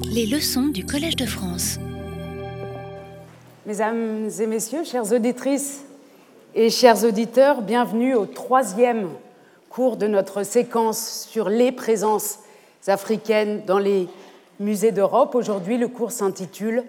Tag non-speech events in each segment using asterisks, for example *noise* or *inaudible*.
Les leçons du Collège de France. Mesdames et messieurs, chères auditrices et chers auditeurs, bienvenue au troisième cours de notre séquence sur les présences africaines dans les musées d'Europe. Aujourd'hui, le cours s'intitule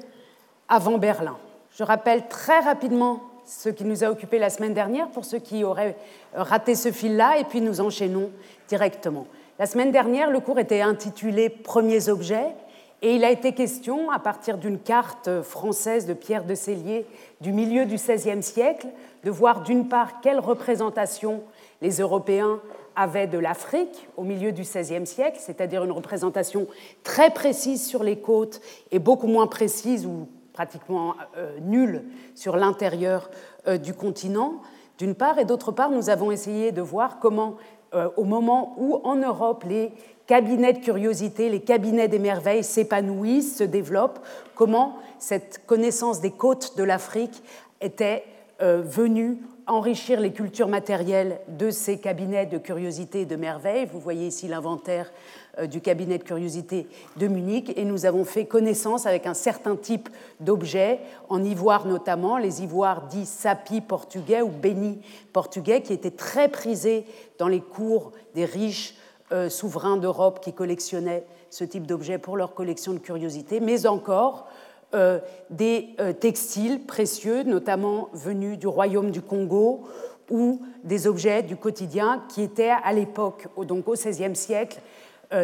Avant Berlin. Je rappelle très rapidement ce qui nous a occupé la semaine dernière pour ceux qui auraient raté ce fil-là, et puis nous enchaînons directement. La semaine dernière, le cours était intitulé Premiers objets, et il a été question, à partir d'une carte française de Pierre de Cellier du milieu du XVIe siècle, de voir d'une part quelle représentation les Européens avaient de l'Afrique au milieu du XVIe siècle, c'est-à-dire une représentation très précise sur les côtes et beaucoup moins précise ou pratiquement euh, nulle sur l'intérieur euh, du continent, d'une part, et d'autre part, nous avons essayé de voir comment, euh, au moment où en Europe les cabinets de curiosité, les cabinets des merveilles s'épanouissent, se développent, comment cette connaissance des côtes de l'Afrique était euh, venue enrichir les cultures matérielles de ces cabinets de curiosité et de merveilles? Vous voyez ici l'inventaire euh, du cabinet de curiosité de Munich et nous avons fait connaissance avec un certain type d'objets, en ivoire notamment, les ivoires dits sapi portugais ou béni portugais, qui étaient très prisés dans les cours des riches euh, souverains d'Europe qui collectionnaient ce type d'objets pour leur collection de curiosités, mais encore euh, des euh, textiles précieux, notamment venus du royaume du Congo, ou des objets du quotidien qui étaient à l'époque, donc au XVIe siècle,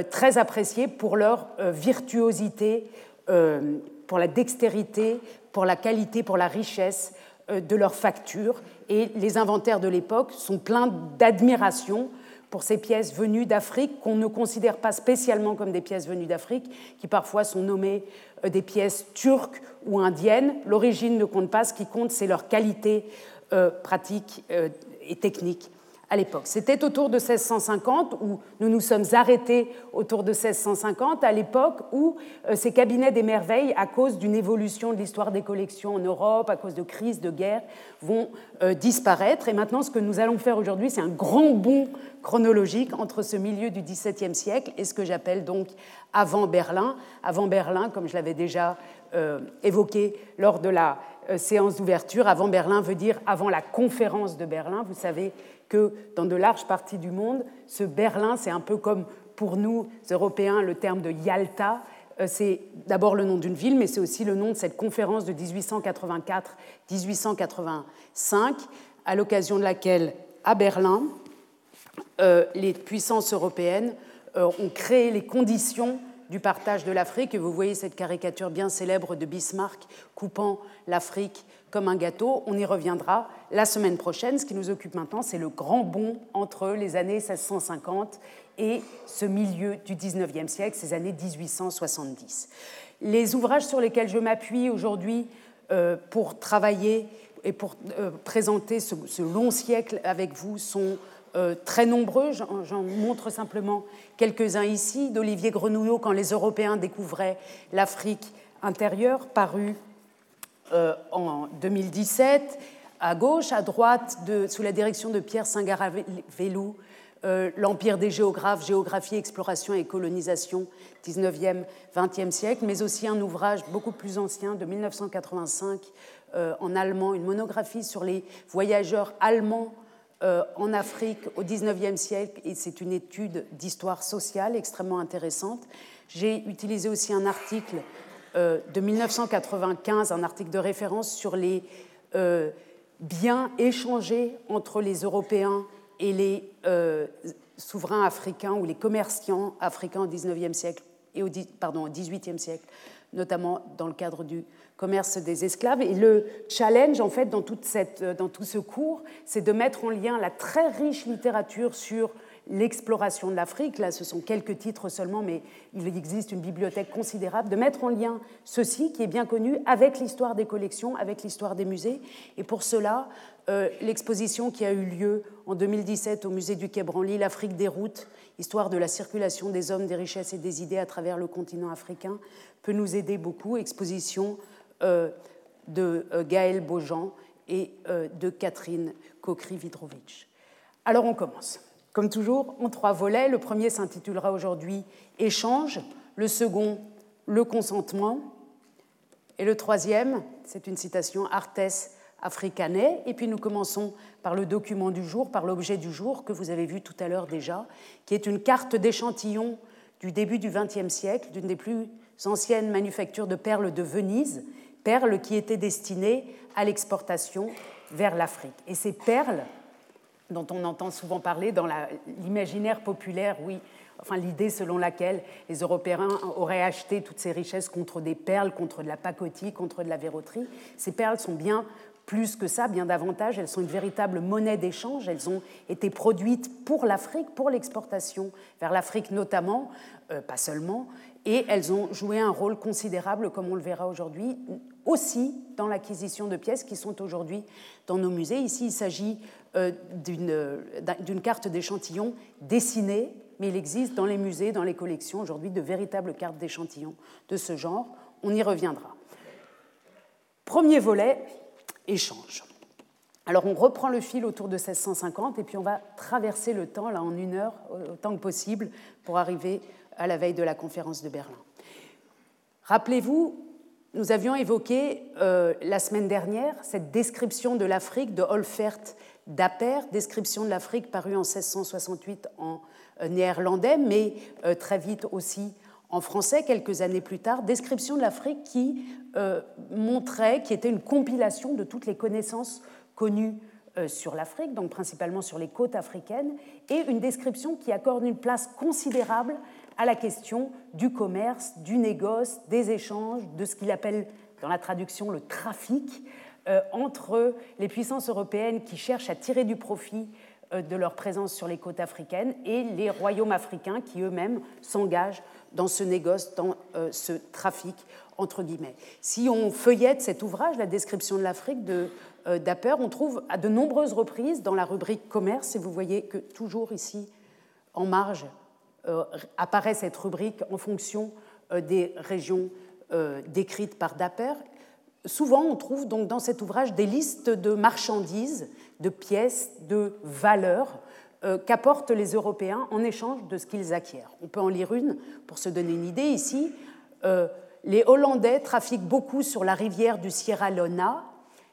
très appréciés pour leur virtuosité, pour la dextérité, pour la qualité, pour la richesse de leurs factures. Et les inventaires de l'époque sont pleins d'admiration pour ces pièces venues d'Afrique qu'on ne considère pas spécialement comme des pièces venues d'Afrique, qui parfois sont nommées euh, des pièces turques ou indiennes. L'origine ne compte pas, ce qui compte, c'est leur qualité euh, pratique euh, et technique à l'époque. C'était autour de 1650 où nous nous sommes arrêtés autour de 1650, à l'époque où euh, ces cabinets des merveilles, à cause d'une évolution de l'histoire des collections en Europe, à cause de crises, de guerres, vont euh, disparaître. Et maintenant, ce que nous allons faire aujourd'hui, c'est un grand bond chronologique entre ce milieu du XVIIe siècle et ce que j'appelle donc avant Berlin. Avant Berlin, comme je l'avais déjà euh, évoqué lors de la séance d'ouverture, avant Berlin veut dire avant la conférence de Berlin. Vous savez que dans de larges parties du monde, ce Berlin, c'est un peu comme pour nous, Européens, le terme de Yalta. Euh, c'est d'abord le nom d'une ville, mais c'est aussi le nom de cette conférence de 1884-1885, à l'occasion de laquelle, à Berlin, euh, les puissances européennes euh, ont créé les conditions du partage de l'Afrique. Et vous voyez cette caricature bien célèbre de Bismarck coupant l'Afrique comme un gâteau. On y reviendra la semaine prochaine. Ce qui nous occupe maintenant, c'est le grand bond entre les années 1650 et ce milieu du 19e siècle, ces années 1870. Les ouvrages sur lesquels je m'appuie aujourd'hui euh, pour travailler et pour euh, présenter ce, long siècle avec vous sont euh, très nombreux. J'en montre simplement quelques-uns ici. D'Olivier Grenouillot, quand les Européens découvraient l'Afrique intérieure, paru en 2017. À gauche, à droite, sous la direction de Pierre Singaravelou, euh, L'Empire des géographes, géographie, exploration et colonisation, 19e, 20e siècle, mais aussi un ouvrage beaucoup plus ancien de 1985 euh, en allemand, une monographie sur les voyageurs allemands en Afrique au 19e siècle, et c'est une étude d'histoire sociale extrêmement intéressante. J'ai utilisé aussi un article euh, de 1995, un article de référence sur les euh, biens échangés entre les Européens et les euh, souverains africains ou les commerçants africains au XIXe siècle et au, pardon, au XVIIIe siècle, notamment dans le cadre du commerce des esclaves. Et le challenge, en fait, dans, cette, dans tout ce cours, c'est de mettre en lien la très riche littérature sur l'exploration de l'Afrique, là ce sont quelques titres seulement, mais il existe une bibliothèque considérable, de mettre en lien ceci, qui est bien connu, avec l'histoire des collections, avec l'histoire des musées. Et pour cela, euh, l'exposition qui a eu lieu en 2017 au musée du Quai Branly, L'Afrique des routes, histoire de la circulation des hommes, des richesses et des idées à travers le continent africain, peut nous aider beaucoup. Exposition euh, de euh, Gaël Beaujean et de Catherine Kokri-Vidrovitch. Alors on commence. Comme toujours, en trois volets. Le premier s'intitulera aujourd'hui Échange, le second le consentement. Et le troisième, c'est une citation Artes africanais. Et puis nous commençons par le document du jour, par l'objet du jour que vous avez vu tout à l'heure déjà, qui est une carte d'échantillon du début du XXe siècle, d'une des plus anciennes manufactures de perles de Venise, perles qui étaient destinées à l'exportation vers l'Afrique. Et ces perles, dont on entend souvent parler dans l'imaginaire populaire, oui, enfin l'idée selon laquelle les Européens auraient acheté toutes ces richesses contre des perles, contre de la pacotille, contre de la verroterie, ces perles sont bien plus que ça, bien davantage, elles sont une véritable monnaie d'échange, elles ont été produites pour l'Afrique, pour l'exportation vers l'Afrique notamment, euh, pas seulement, et elles ont joué un rôle considérable, comme on le verra aujourd'hui, aussi dans l'acquisition de pièces qui sont aujourd'hui dans nos musées. Ici, il s'agit d'une carte d'échantillon dessinée, mais il existe dans les musées, dans les collections aujourd'hui de véritables cartes d'échantillon de ce genre. On y reviendra. Premier volet, échange. Alors on reprend le fil autour de 1650 et puis on va traverser le temps, là en une heure, autant que possible, pour arriver à la veille de la conférence de Berlin. Rappelez-vous, nous avions évoqué euh, la semaine dernière cette description de l'Afrique de Olfert d'Aper, description de l'Afrique parue en 1668 en euh, néerlandais, mais euh, très vite aussi en français quelques années plus tard, description de l'Afrique qui euh, montrait, qui était une compilation de toutes les connaissances connues sur l'Afrique, donc principalement sur les côtes africaines, et une description qui accorde une place considérable à la question du commerce, du négoce, des échanges, de ce qu'il appelle dans la traduction le trafic, entre les puissances européennes qui cherchent à tirer du profit de leur présence sur les côtes africaines et les royaumes africains qui eux-mêmes s'engagent dans ce négoce, dans ce trafic entre guillemets. Si on feuillette cet ouvrage, la description de l'Afrique de euh, Dapper, on trouve à de nombreuses reprises dans la rubrique commerce, et vous voyez que toujours ici, en marge, euh, apparaît cette rubrique en fonction euh, des régions décrites par Dapper. Souvent, on trouve donc dans cet ouvrage des listes de marchandises, de pièces, de valeurs qu'apportent les Européens en échange de ce qu'ils acquièrent. On peut en lire une pour se donner une idée ici les Hollandais trafiquent beaucoup sur la rivière du Sierra Leone.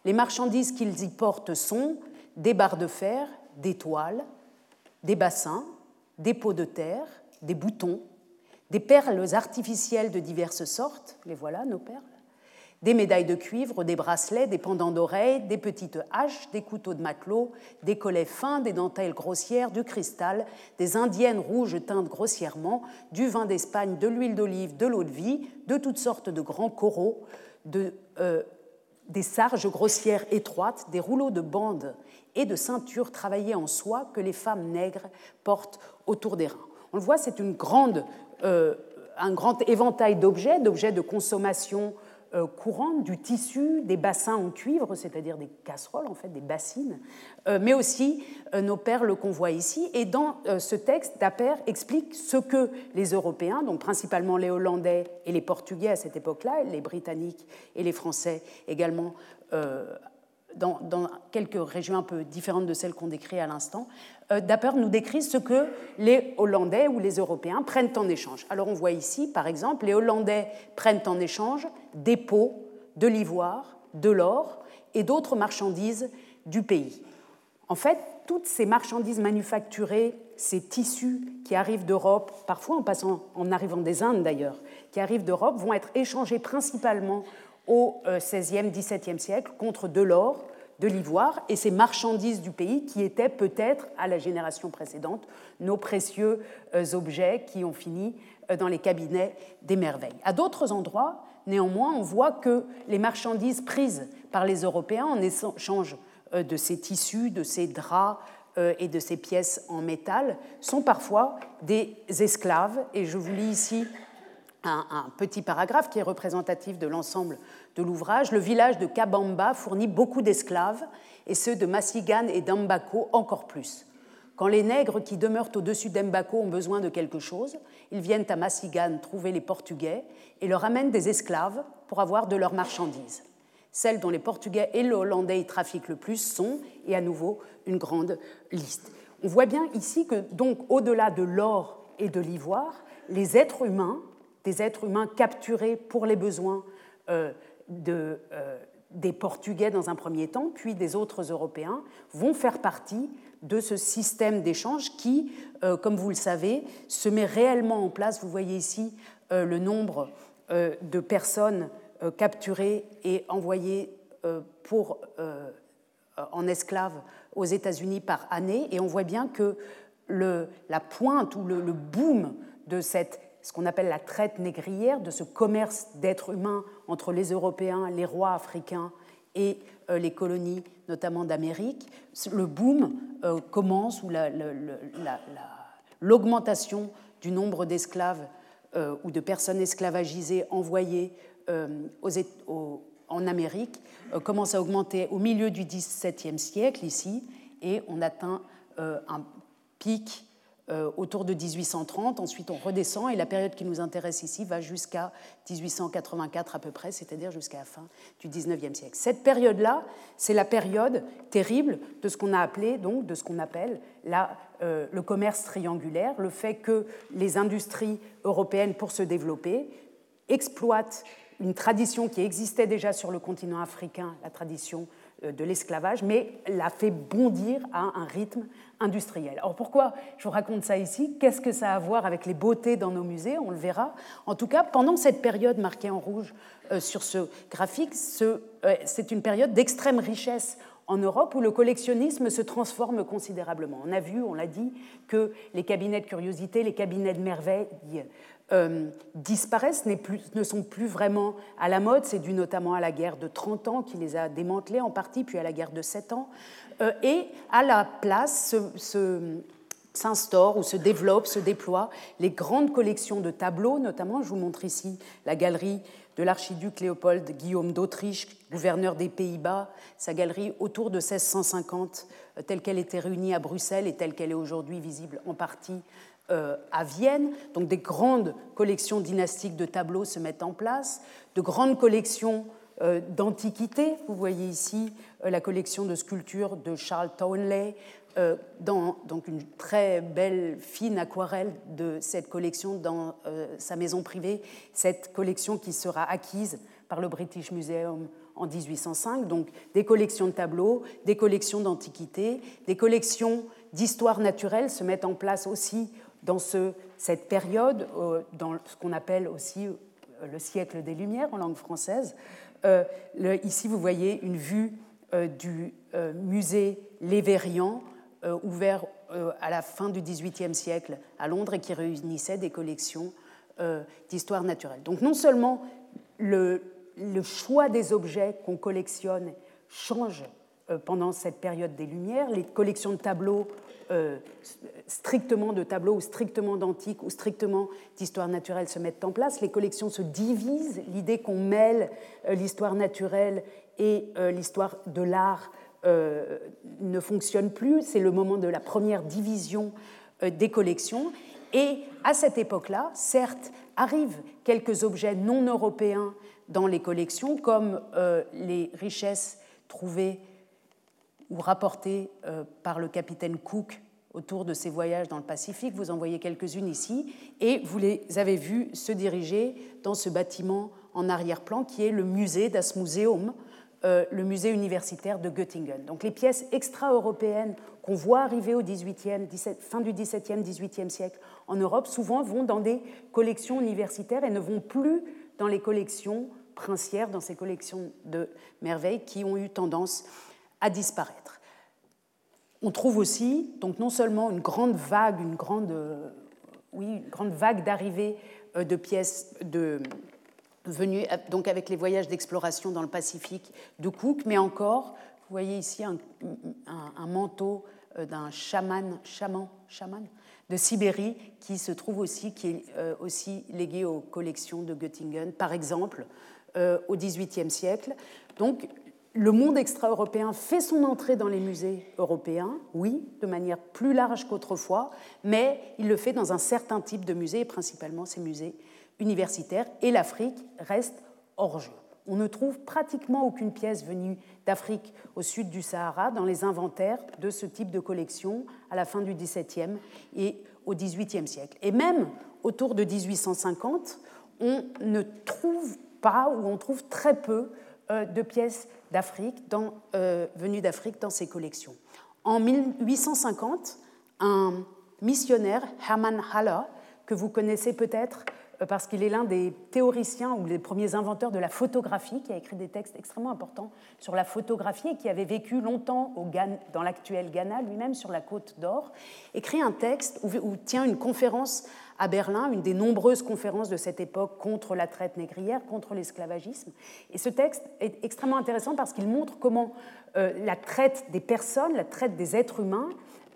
Les marchandises qu'ils y portent sont des barres de fer, des toiles, des bassins, des pots de terre, des boutons, des perles artificielles de diverses sortes, les voilà nos perles, des médailles de cuivre, des bracelets, des pendants d'oreilles, des petites haches, des couteaux de matelot, des collets fins, des dentelles grossières, du cristal, des indiennes rouges teintes grossièrement, du vin d'Espagne, de l'huile d'olive, de l'eau de vie, de toutes sortes de grands coraux, euh, des sarges grossières étroites, des rouleaux de bandes et de ceintures travaillées en soie que les femmes nègres portent autour des reins. On le voit, c'est euh, un grand éventail d'objets, d'objets de consommation euh, courantes, du tissu, des bassins en cuivre, c'est-à-dire des casseroles, en fait, des bassines, euh, mais aussi euh, nos perles qu'on voit ici. Et dans ce texte, Dapper explique ce que les Européens, donc principalement les Hollandais et les Portugais à cette époque-là, les Britanniques et les Français également, dans, quelques régions un peu différentes de celles qu'on décrit à l'instant, euh, Dapper nous décrit ce que les Hollandais ou les Européens prennent en échange. Alors on voit ici, par exemple, les Hollandais prennent en échange des pots, de l'ivoire, de l'or et d'autres marchandises du pays. En fait, toutes ces marchandises manufacturées, ces tissus qui arrivent d'Europe, parfois en, passant, en arrivant des Indes d'ailleurs, qui arrivent d'Europe, vont être échangés principalement au XVIe, euh, XVIIe siècle contre de l'or, de l'ivoire et ces marchandises du pays qui étaient peut-être à la génération précédente nos précieux euh, objets qui ont fini euh, dans les cabinets des merveilles. À d'autres endroits, néanmoins, on voit que les marchandises prises par les Européens en échange de ces tissus, de ces draps et de ces pièces en métal sont parfois des esclaves. Et je vous lis ici un, petit paragraphe qui est représentatif de l'ensemble de l'ouvrage. Le village de Kabamba fournit beaucoup d'esclaves et ceux de Massigan et d'Ambako encore plus. Quand les nègres qui demeurent au-dessus d'Embako ont besoin de quelque chose, ils viennent à Massigan trouver les Portugais et leur amènent des esclaves pour avoir de leurs marchandises. Celles dont les Portugais et les Hollandais trafiquent le plus sont, et à nouveau, une grande liste. On voit bien ici que, donc, au-delà de l'or et de l'ivoire, les êtres humains des êtres humains capturés pour les besoins de, des Portugais dans un premier temps, puis des autres Européens, vont faire partie de ce système d'échange qui, comme vous le savez, se met réellement en place. Vous voyez ici le nombre de personnes capturées et envoyées en esclaves aux États-Unis par année. Et on voit bien que le, la pointe ou le, boom de cette, ce qu'on appelle la traite négrière, de ce commerce d'êtres humains entre les Européens, les rois africains et euh, les colonies, notamment d'Amérique, le boom euh, commence ou l'augmentation du nombre d'esclaves euh, ou de personnes esclavagisées envoyées en Amérique commence à augmenter au milieu du XVIIe siècle ici, et on atteint un pic autour de 1830. Ensuite, on redescend et la période qui nous intéresse ici va jusqu'à 1884 à peu près, c'est-à-dire jusqu'à la fin du 19e siècle. Cette période-là, c'est la période terrible de ce qu'on a donc, de ce qu'on appelle euh, le commerce triangulaire, le fait que les industries européennes, pour se développer, exploitent une tradition qui existait déjà sur le continent africain, la tradition euh, de l'esclavage, mais l'a fait bondir à un rythme industriel. Alors pourquoi je vous raconte ça ici? Qu'est-ce que ça a à voir avec les beautés dans nos musées? On le verra. En tout cas, pendant cette période marquée en rouge euh, sur ce graphique, euh, c'est une période d'extrême richesse en Europe où le collectionnisme se transforme considérablement. On a vu, on l'a dit, que les cabinets de curiosité, les cabinets de merveilles euh, disparaissent, ne sont plus vraiment à la mode. C'est dû notamment à la guerre de 30 ans qui les a démantelés en partie, puis à la guerre de 7 ans. Euh, et à la place s'instaurent ou se développent, se déploient les grandes collections de tableaux, notamment, je vous montre ici la galerie de l'archiduc Léopold Guillaume d'Autriche, gouverneur des Pays-Bas, sa galerie autour de 1650, euh, telle qu'elle était réunie à Bruxelles et telle qu'elle est aujourd'hui visible en partie euh, à Vienne. Donc des grandes collections dynastiques de tableaux se mettent en place, de grandes collections euh, d'antiquités. Vous voyez ici la collection de sculptures de Charles Townley, euh, dans donc une très belle, fine aquarelle de cette collection dans euh, sa maison privée, cette collection qui sera acquise par le British Museum en 1805. Donc des collections de tableaux, des collections d'antiquités, des collections d'histoire naturelle se mettent en place aussi dans ce, cette période, euh, dans ce qu'on appelle aussi le siècle des Lumières en langue française. ici, vous voyez une vue du musée Lévérian euh, ouvert euh, à la fin du XVIIIe siècle à Londres et qui réunissait des collections euh, d'histoire naturelle. Donc non seulement le, choix des objets qu'on collectionne change pendant cette période des Lumières, les collections de tableaux strictement de tableaux ou strictement d'antiques ou strictement d'histoire naturelle se mettent en place, les collections se divisent, l'idée qu'on mêle l'histoire naturelle et l'histoire de l'art euh, ne fonctionne plus. C'est le moment de la première division euh, des collections. Et à cette époque-là, certes, arrivent quelques objets non européens dans les collections, comme euh, les richesses trouvées ou rapportées par le capitaine Cook autour de ses voyages dans le Pacifique. Vous en voyez quelques-unes ici. Et vous les avez vues se diriger dans ce bâtiment en arrière-plan qui est le musée Das Museum, euh, le musée universitaire de Göttingen. Donc les pièces extra-européennes qu'on voit arriver au 18e, fin du XVIIe, XVIIIe siècle en Europe, souvent vont dans des collections universitaires et ne vont plus dans les collections princières, dans ces collections de merveilles qui ont eu tendance à disparaître. On trouve aussi, donc non seulement une grande vague, une grande, euh, oui, une grande vague d'arrivée euh, de pièces de, venu donc avec les voyages d'exploration dans le Pacifique de Cook, mais encore, vous voyez ici un, manteau euh, d'un chaman, chaman, chaman de Sibérie qui se trouve aussi, qui est euh, aussi légué aux collections de Göttingen, par exemple, euh, au XVIIIe siècle. Donc, le monde extra-européen fait son entrée dans les musées européens, oui, de manière plus large qu'autrefois, mais il le fait dans un certain type de musées, et principalement ces musées universitaire et l'Afrique reste hors jeu. On ne trouve pratiquement aucune pièce venue d'Afrique au sud du Sahara dans les inventaires de ce type de collection à la fin du XVIIe et au XVIIIe siècle. Et même autour de 1850, on ne trouve pas ou on trouve très peu de pièces d'Afrique venues d'Afrique dans ses collections. En 1850, un missionnaire, Hermann Haller, que vous connaissez peut-être euh, parce qu'il est l'un des théoriciens ou des premiers inventeurs de la photographie, qui a écrit des textes extrêmement importants sur la photographie et qui avait vécu longtemps dans l'actuel Ghana, lui-même sur la côte d'Or, écrit un texte ou, tient une conférence à Berlin, une des nombreuses conférences de cette époque contre la traite négrière, contre l'esclavagisme. Et ce texte est extrêmement intéressant parce qu'il montre comment euh, la traite des personnes, la traite des êtres humains,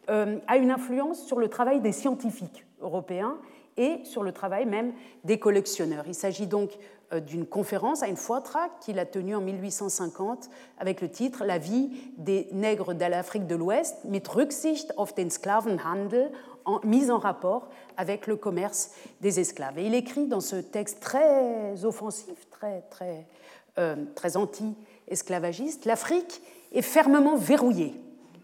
euh, a une influence sur le travail des scientifiques européens et sur le travail même des collectionneurs. Il s'agit donc euh, d'une conférence à une Foitra qu'il a tenue en 1850 avec le titre La vie des nègres de l'Afrique de l'Ouest mit Rücksicht auf den Sklavenhandel, mise en rapport avec le commerce des esclaves. Et il écrit dans ce texte très offensif, très, très, euh, très anti-esclavagiste, l'Afrique est fermement verrouillée,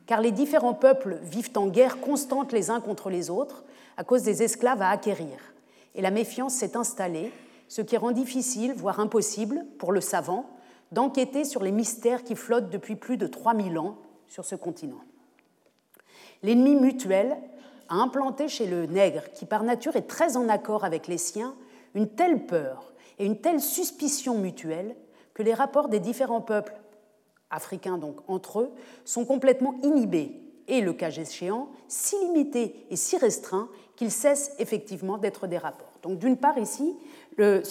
car les différents peuples vivent en guerre constante les uns contre les autres, à cause des esclaves à acquérir. Et la méfiance s'est installée, ce qui rend difficile, voire impossible, pour le savant, d'enquêter sur les mystères qui flottent depuis plus de 3000 ans sur ce continent. L'ennemi mutuel a implanté chez le nègre, qui par nature est très en accord avec les siens, une telle peur et une telle suspicion mutuelle que les rapports des différents peuples, africains donc entre eux, sont complètement inhibés et, le cas échéant, si limités et si restreints qu'ils cessent effectivement d'être des rapports. Donc d'une part ici,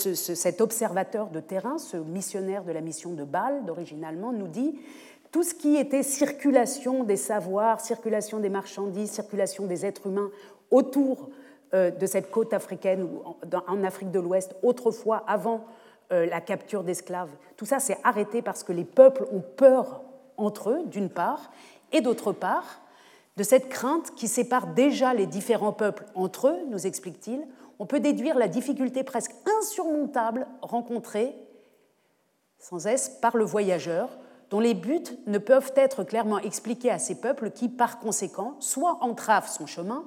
cet observateur de terrain, ce missionnaire de la mission de Bâle d'origine allemande, nous dit tout ce qui était circulation des savoirs, circulation des marchandises, circulation des êtres humains autour euh, de cette côte africaine ou en Afrique de l'Ouest, autrefois avant euh, la capture d'esclaves, tout ça s'est arrêté parce que les peuples ont peur entre eux, d'une part, et d'autre part, de cette crainte qui sépare déjà les différents peuples entre eux, nous explique-t-il, on peut déduire la difficulté presque insurmontable rencontrée sans cesse par le voyageur, dont les buts ne peuvent être clairement expliqués à ces peuples qui, par conséquent, soit entravent son chemin,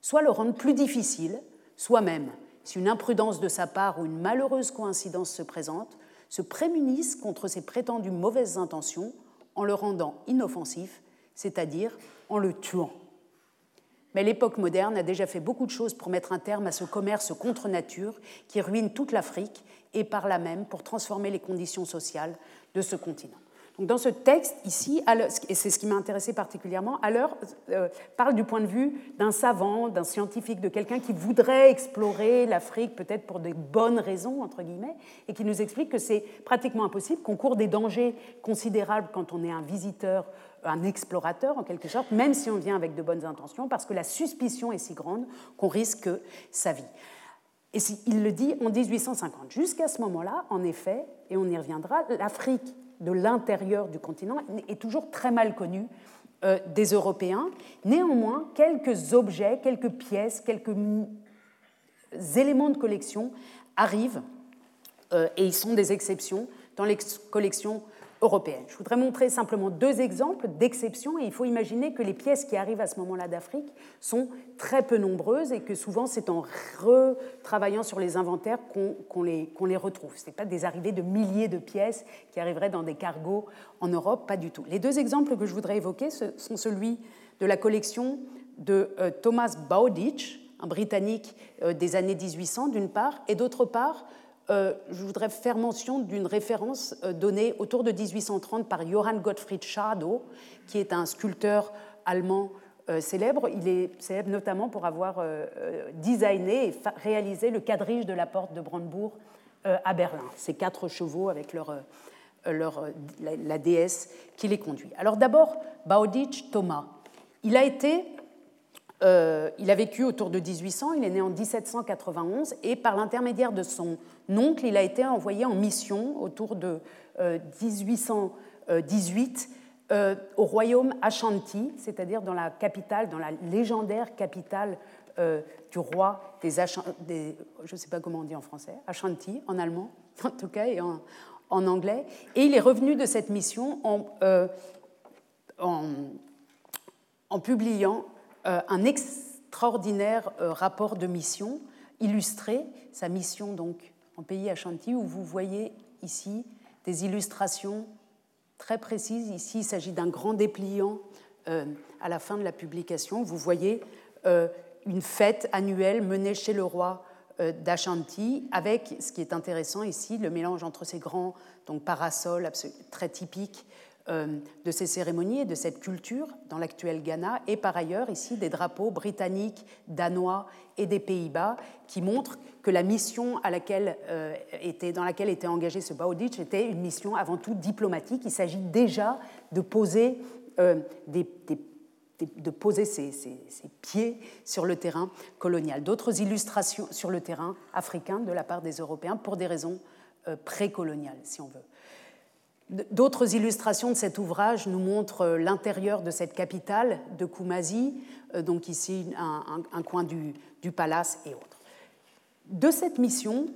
soit le rendent plus difficile, soit même, si une imprudence de sa part ou une malheureuse coïncidence se présente, se prémunissent contre ses prétendues mauvaises intentions en le rendant inoffensif, c'est-à-dire en le tuant. Mais l'époque moderne a déjà fait beaucoup de choses pour mettre un terme à ce commerce contre nature qui ruine toute l'Afrique et par là même pour transformer les conditions sociales de ce continent. Donc dans ce texte, ici, et c'est ce qui m'a intéressé particulièrement, l'heure euh, parle du point de vue d'un savant, d'un scientifique, de quelqu'un qui voudrait explorer l'Afrique peut-être pour de bonnes raisons, entre guillemets, et qui nous explique que c'est pratiquement impossible, qu'on court des dangers considérables quand on est un visiteur un explorateur en quelque sorte, même si on vient avec de bonnes intentions, parce que la suspicion est si grande qu'on risque sa vie. Et il le dit en 1850. Jusqu'à ce moment-là, en effet, et on y reviendra, l'Afrique de l'intérieur du continent est toujours très mal connue euh, des Européens. Néanmoins, quelques objets, quelques pièces, quelques éléments de collection arrivent, euh, et ils sont des exceptions, dans les collections Je voudrais montrer simplement deux exemples d'exception et il faut imaginer que les pièces qui arrivent à ce moment-là d'Afrique sont très peu nombreuses et que souvent c'est en retravaillant sur les inventaires qu'on les, les, retrouve. Ce n'est pas des arrivées de milliers de pièces qui arriveraient dans des cargos en Europe, pas du tout. Les deux exemples que je voudrais évoquer sont celui de la collection de euh, Thomas Bowditch, un Britannique euh, des années 1800 d'une part, et d'autre part euh, je voudrais faire mention d'une référence euh, donnée autour de 1830 par Johann Gottfried Schadow, qui est un sculpteur allemand euh, célèbre. Il est célèbre notamment pour avoir designé et réalisé le quadrige de la porte de Brandebourg à Berlin. Ces quatre chevaux avec leur, la, déesse qui les conduit. Alors d'abord, Bowditch Thomas. Il a été euh, il a vécu autour de 1800, il est né en 1791 et par l'intermédiaire de son oncle, il a été envoyé en mission autour de 1818 euh, euh, au royaume Ashanti, c'est-à-dire dans la capitale, dans la légendaire capitale du roi des, des je ne sais pas comment on dit en français, Ashanti en allemand *laughs* en tout cas et en, anglais. Et il est revenu de cette mission en, publiant un extraordinaire euh, rapport de mission illustré, sa mission donc en pays Ashanti, où vous voyez ici des illustrations très précises. Ici, il s'agit d'un grand dépliant à la fin de la publication. Vous voyez une fête annuelle menée chez le roi d'Ashanti, avec ce qui est intéressant ici, le mélange entre ces grands donc, parasols très typiques euh, de ces cérémonies et de cette culture dans l'actuel Ghana, et par ailleurs ici des drapeaux britanniques, danois et des Pays-Bas qui montrent que la mission euh, dans laquelle était engagé ce Bowditch était une mission avant tout diplomatique. Il s'agit déjà de poser, euh, ses, pieds sur le terrain colonial. D'autres illustrations sur le terrain africain de la part des Européens pour des raisons précoloniales, si on veut. D'autres illustrations de cet ouvrage nous montrent euh, l'intérieur de cette capitale de Kumasi, euh, donc ici un, coin du, palace et autres. De cette mission,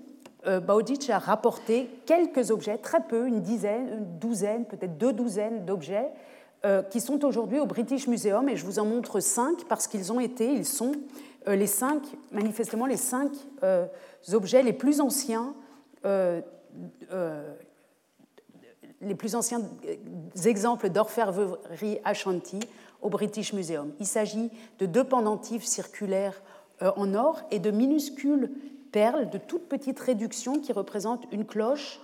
euh, Bowditch a rapporté quelques objets, très peu, une dizaine, une douzaine, peut-être deux douzaines d'objets, qui sont aujourd'hui au British Museum, et je vous en montre cinq parce qu'ils ont été, ils sont les cinq, manifestement les cinq objets les plus anciens les plus anciens exemples d'orfèvrerie Ashanti au British Museum. Il s'agit de deux pendentifs circulaires euh, en or et de minuscules perles de toutes petites réductions qui représentent une cloche,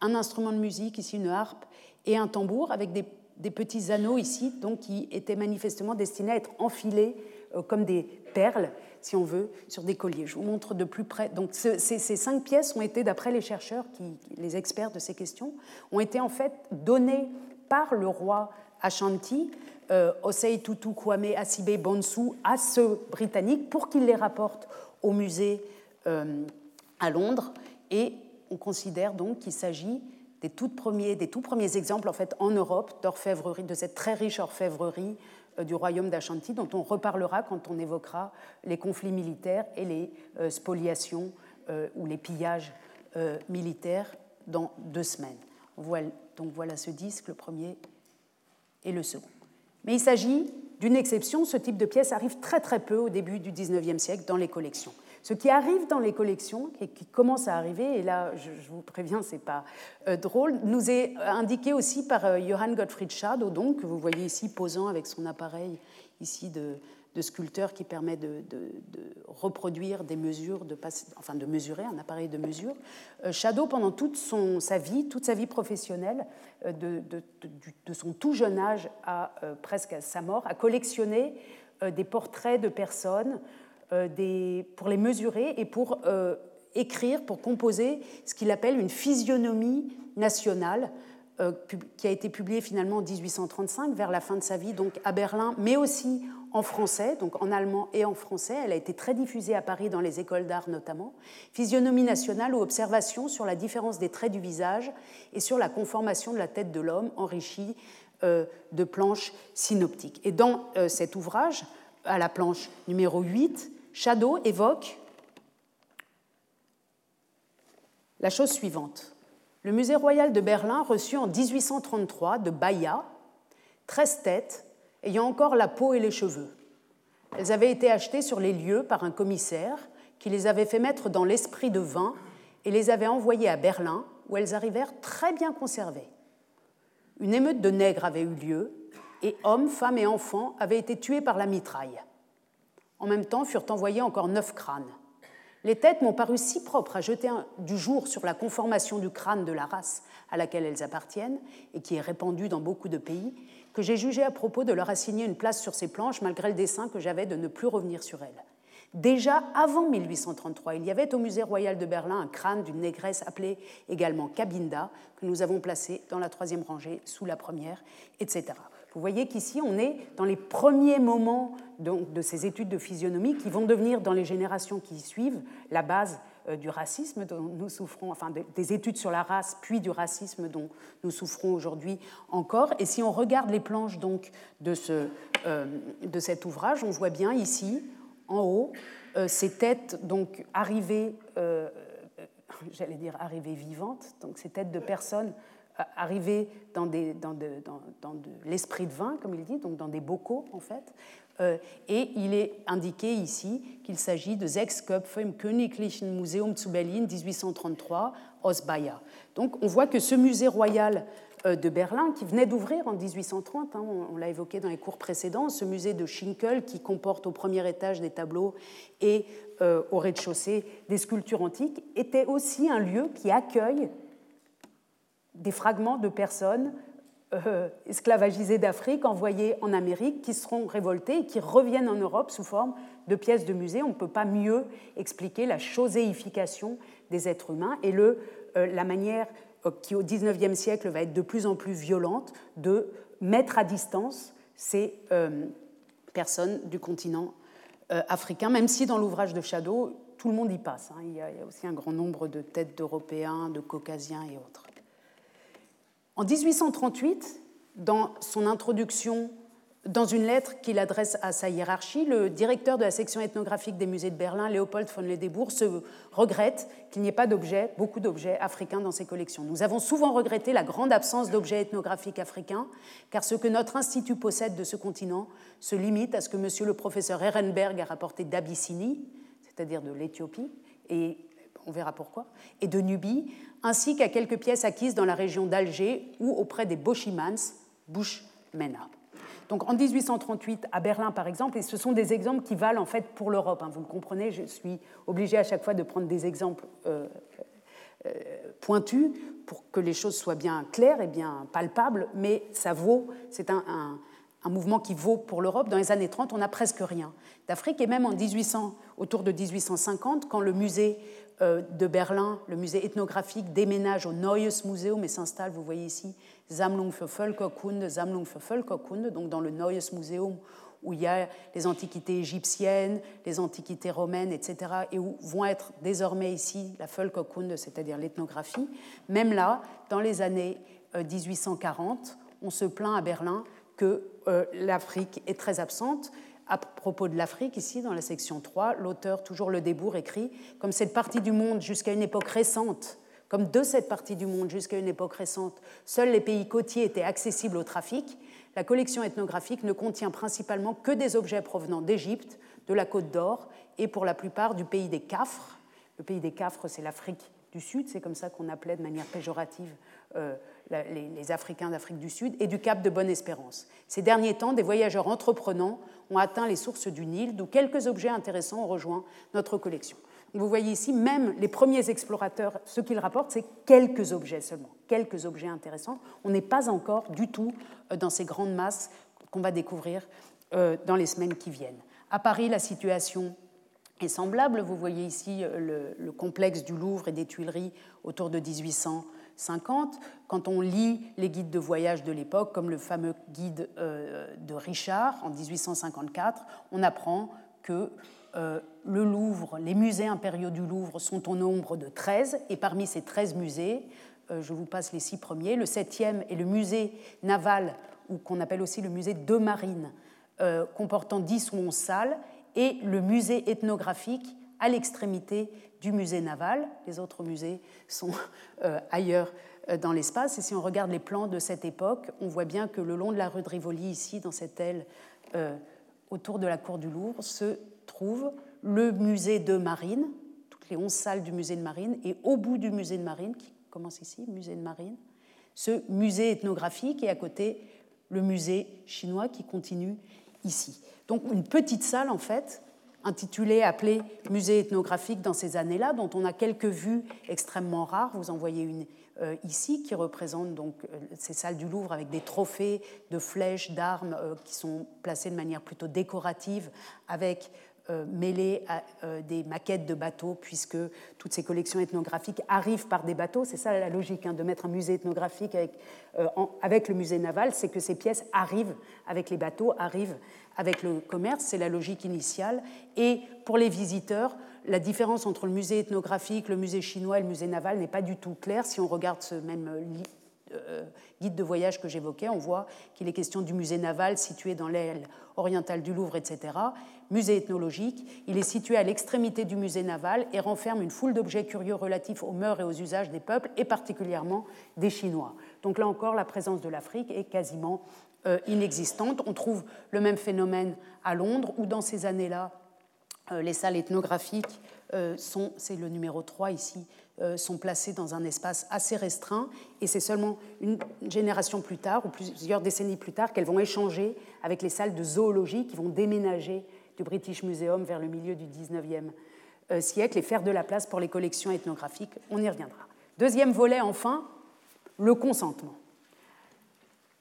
un instrument de musique, ici une harpe, et un tambour avec des, petits anneaux ici, donc qui étaient manifestement destinés à être enfilés euh, comme des perles si on veut, sur des colliers. Je vous montre de plus près. Donc ces, cinq pièces ont été, d'après les chercheurs, qui, les experts de ces questions, ont été en fait données par le roi Ashanti, euh, Osei Tutu Kwame Asibe Bonsu, à ce Britannique pour qu'il les rapporte au musée euh, à Londres. Et on considère donc qu'il s'agit des, tout premiers, des tout premiers exemples en fait en Europe d'orfèvrerie, de cette très riche orfèvrerie du royaume d'Ashanti, dont on reparlera quand on évoquera les conflits militaires et les euh, spoliations euh, ou les pillages militaires dans deux semaines. donc voilà ce disque, le premier et le second. Mais il s'agit d'une exception, ce type de pièce arrive très très peu au début du XIXe siècle dans les collections. Ce qui arrive dans les collections et qui commence à arriver, et là je, vous préviens, c'est pas euh, drôle, nous est indiqué aussi par euh, Johann Gottfried Schadow, donc, que vous voyez ici posant avec son appareil ici de, sculpteur qui permet de, reproduire des mesures, de enfin de mesurer un appareil de mesure. Euh, Shadow, pendant toute sa vie, toute sa vie professionnelle, de, son tout jeune âge à presque à sa mort, a collectionné des portraits de personnes euh, pour les mesurer et pour euh, écrire, pour composer ce qu'il appelle une physionomie nationale, euh, qui a été publiée finalement en 1835, vers la fin de sa vie, donc à Berlin, mais aussi en français, donc en allemand et en français. Elle a été très diffusée à Paris dans les écoles d'art notamment. Physionomie nationale ou observation sur la différence des traits du visage et sur la conformation de la tête de l'homme enrichie de planches synoptiques. Et dans cet ouvrage, à la planche numéro 8, Shadow évoque la chose suivante. Le musée royal de Berlin reçut en 1833 de Baya 13 têtes ayant encore la peau et les cheveux. Elles avaient été achetées sur les lieux par un commissaire qui les avait fait mettre dans l'esprit de vin et les avait envoyées à Berlin où elles arrivèrent très bien conservées. Une émeute de nègres avait eu lieu et hommes, femmes et enfants avaient été tués par la mitraille. En même temps furent envoyés encore neuf crânes. Les têtes m'ont paru si propres à jeter du jour sur la conformation du crâne de la race à laquelle elles appartiennent, et qui est répandue dans beaucoup de pays, que j'ai jugé à propos de leur assigner une place sur ces planches, malgré le dessein que j'avais de ne plus revenir sur elles. Déjà avant 1833, il y avait au Musée royal de Berlin un crâne d'une négresse appelée également Cabinda, que nous avons placé dans la troisième rangée, sous la première, etc. Vous voyez qu'ici, on est dans les premiers moments de ces études de physionomie qui vont devenir, dans les générations qui suivent, la base euh, du racisme dont nous souffrons, enfin des études sur la race, puis du racisme dont nous souffrons aujourd'hui encore. Et si on regarde les planches donc de, ce, euh, de cet ouvrage, on voit bien ici, en haut, euh, ces têtes donc arrivées, j'allais dire arrivées vivantes, donc ces têtes de personnes arrivé dans, des, dans, de, dans, de l'esprit de vin, comme il dit, donc dans des bocaux en fait. Euh, et il est indiqué ici qu'il s'agit de Sechs Köpfe im Königlichen Museum zu Berlin 1833, Osbaya. Donc on voit que ce musée royal euh, de Berlin, qui venait d'ouvrir en 1830, hein, on l'a évoqué dans les cours précédents, ce musée de Schinkel qui comporte au premier étage des tableaux et euh, au rez-de-chaussée des sculptures antiques, était aussi un lieu qui accueille des fragments de personnes euh, esclavagisées d'Afrique envoyées en Amérique qui seront révoltées et qui reviennent en Europe sous forme de pièces de musée. On ne peut pas mieux expliquer la choséification des êtres humains et le, la manière qui au XIXe siècle va être de plus en plus violente, de mettre à distance ces euh, personnes du continent euh, africain, même si dans l'ouvrage de Shadow, tout le monde y passe. Hein. Il, y a, aussi un grand nombre de têtes d'Européens, de Caucasiens et autres. En 1838, dans son introduction dans une lettre qu'il adresse à sa hiérarchie, le directeur de la section ethnographique des musées de Berlin, Léopold von Ledebourg, se regrette qu'il n'y ait pas d'objets, beaucoup d'objets africains dans ses collections. Nous avons souvent regretté la grande absence d'objets ethnographiques africains, car ce que notre institut possède de ce continent se limite à ce que monsieur le professeur Ehrenberg a rapporté d'Abyssinie, c'est-à-dire de l'Éthiopie, et on verra pourquoi, et de Nubie, ainsi qu'à quelques pièces acquises dans la région d'Alger ou auprès des Boshimans, Bushmena. Donc en 1838, à Berlin par exemple, et ce sont des exemples qui valent en fait pour l'Europe. Hein, vous le comprenez, je suis obligée à chaque fois de prendre des exemples euh, euh, pointus pour que les choses soient bien claires et bien palpables, mais ça vaut, c'est un, mouvement qui vaut pour l'Europe. Dans les années 30, on n'a presque rien d'Afrique, et même en 1800, autour de 1850, quand le musée de Berlin, le musée ethnographique, déménage au Neues Museum et s'installe, vous voyez ici, Sammlung für Völkerkunde, Sammlung für Völkerkunde, donc dans le Neues Museum où il y a les antiquités égyptiennes, les antiquités romaines, etc., et où vont être désormais ici la Völkerkunde, c'est-à-dire l'ethnographie. Même là, dans les années 1840, euh, on se plaint à Berlin que euh, l'Afrique est très absente. À propos de l'Afrique, ici, dans la section 3, l'auteur, toujours le débour, écrit Comme cette partie du monde, jusqu'à une époque récente, comme de cette partie du monde jusqu'à une époque récente, seuls les pays côtiers étaient accessibles au trafic, la collection ethnographique ne contient principalement que des objets provenant d'Égypte, de la Côte d'Or et pour la plupart du pays des Cafres. Le pays des Cafres, c'est l'Afrique du Sud, c'est comme ça qu'on appelait de manière péjorative euh, les, Africains d'Afrique du Sud, et du Cap de Bonne-Espérance. Ces derniers temps, des voyageurs entreprenants ont atteint les sources du Nil, d'où quelques objets intéressants ont rejoint notre collection. Vous voyez ici, même les premiers explorateurs, ce qu'ils rapportent, c'est quelques objets seulement, quelques objets intéressants. On n'est pas encore du tout euh, dans ces grandes masses qu'on va découvrir euh, dans les semaines qui viennent. À Paris, la situation est semblable. Vous voyez ici euh, le, complexe du Louvre et des Tuileries autour de 1850. Quand on lit les guides de voyage de l'époque, comme le fameux guide de Richard en 1854, on apprend que euh, le Louvre, les musées impériaux du Louvre sont au nombre de 13, et parmi ces 13 musées, euh, je vous passe les six premiers, le septième est le musée naval, ou qu'on appelle aussi le musée de marine, euh, comportant 10 ou 11 salles, et le musée ethnographique à l'extrémité du musée naval. Les autres musées sont *laughs* ailleurs dans l'espace. Et si on regarde les plans de cette époque, on voit bien que le long de la rue de Rivoli, ici, dans cette aile autour de la cour du Louvre, se trouve le musée de Marine, toutes les onze salles du musée de Marine, et au bout du musée de Marine, qui commence ici, musée de Marine, ce musée ethnographique et à côté le musée chinois qui continue ici. Donc une petite salle en fait, intitulée, appelée musée ethnographique dans ces années-là, dont on a quelques vues extrêmement rares. Vous en voyez une euh, ici qui représente donc euh, ces salles du Louvre avec des trophées de flèches, d'armes euh, qui sont placées de manière plutôt décorative, avec mêlées à des maquettes de bateaux, puisque toutes ces collections ethnographiques arrivent par des bateaux. C'est ça la logique hein, de mettre un musée ethnographique avec, avec le musée naval, c'est que ces pièces arrivent avec les bateaux, arrivent avec le commerce, c'est la logique initiale. Et pour les visiteurs, la différence entre le musée ethnographique, le musée chinois et le musée naval n'est pas du tout claire si on regarde ce même euh, guide de voyage que j'évoquais, on voit qu'il est question du musée naval situé dans l'aile orientale du Louvre, etc. Musée ethnologique, il est situé à l'extrémité du musée naval et renferme une foule d'objets curieux relatifs aux mœurs et aux usages des peuples, et particulièrement des Chinois. Donc là encore, la présence de l'Afrique est quasiment inexistante. On trouve le même phénomène à Londres, où dans ces années-là, euh, les salles ethnographiques sont, c'est le numéro 3 ici, euh, sont placées dans un espace assez restreint et c'est seulement une génération plus tard ou plusieurs décennies plus tard qu'elles vont échanger avec les salles de zoologie qui vont déménager du British Museum vers le milieu du 19e euh, siècle et faire de la place pour les collections ethnographiques. On y reviendra. Deuxième volet, enfin, le consentement.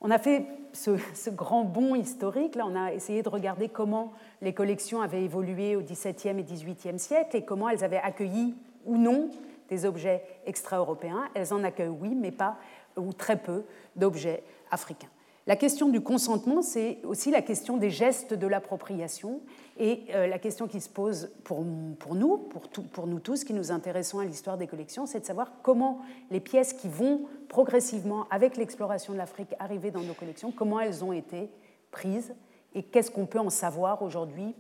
On a fait ce, grand bond historique, là on a essayé de regarder comment les collections avaient évolué au XVIIe et XVIIIe siècle et comment elles avaient accueilli ou non des objets extra-européens. Elles en accueillent, oui, mais pas ou très peu d'objets africains. La question du consentement, c'est aussi la question des gestes de l'appropriation et euh, la question qui se pose pour, nous, pour, nous tous qui nous intéressons à l'histoire des collections, c'est de savoir comment les pièces qui vont progressivement, avec l'exploration de l'Afrique, arriver dans nos collections, comment elles ont été prises et qu'est-ce qu'on peut en savoir aujourd'hui,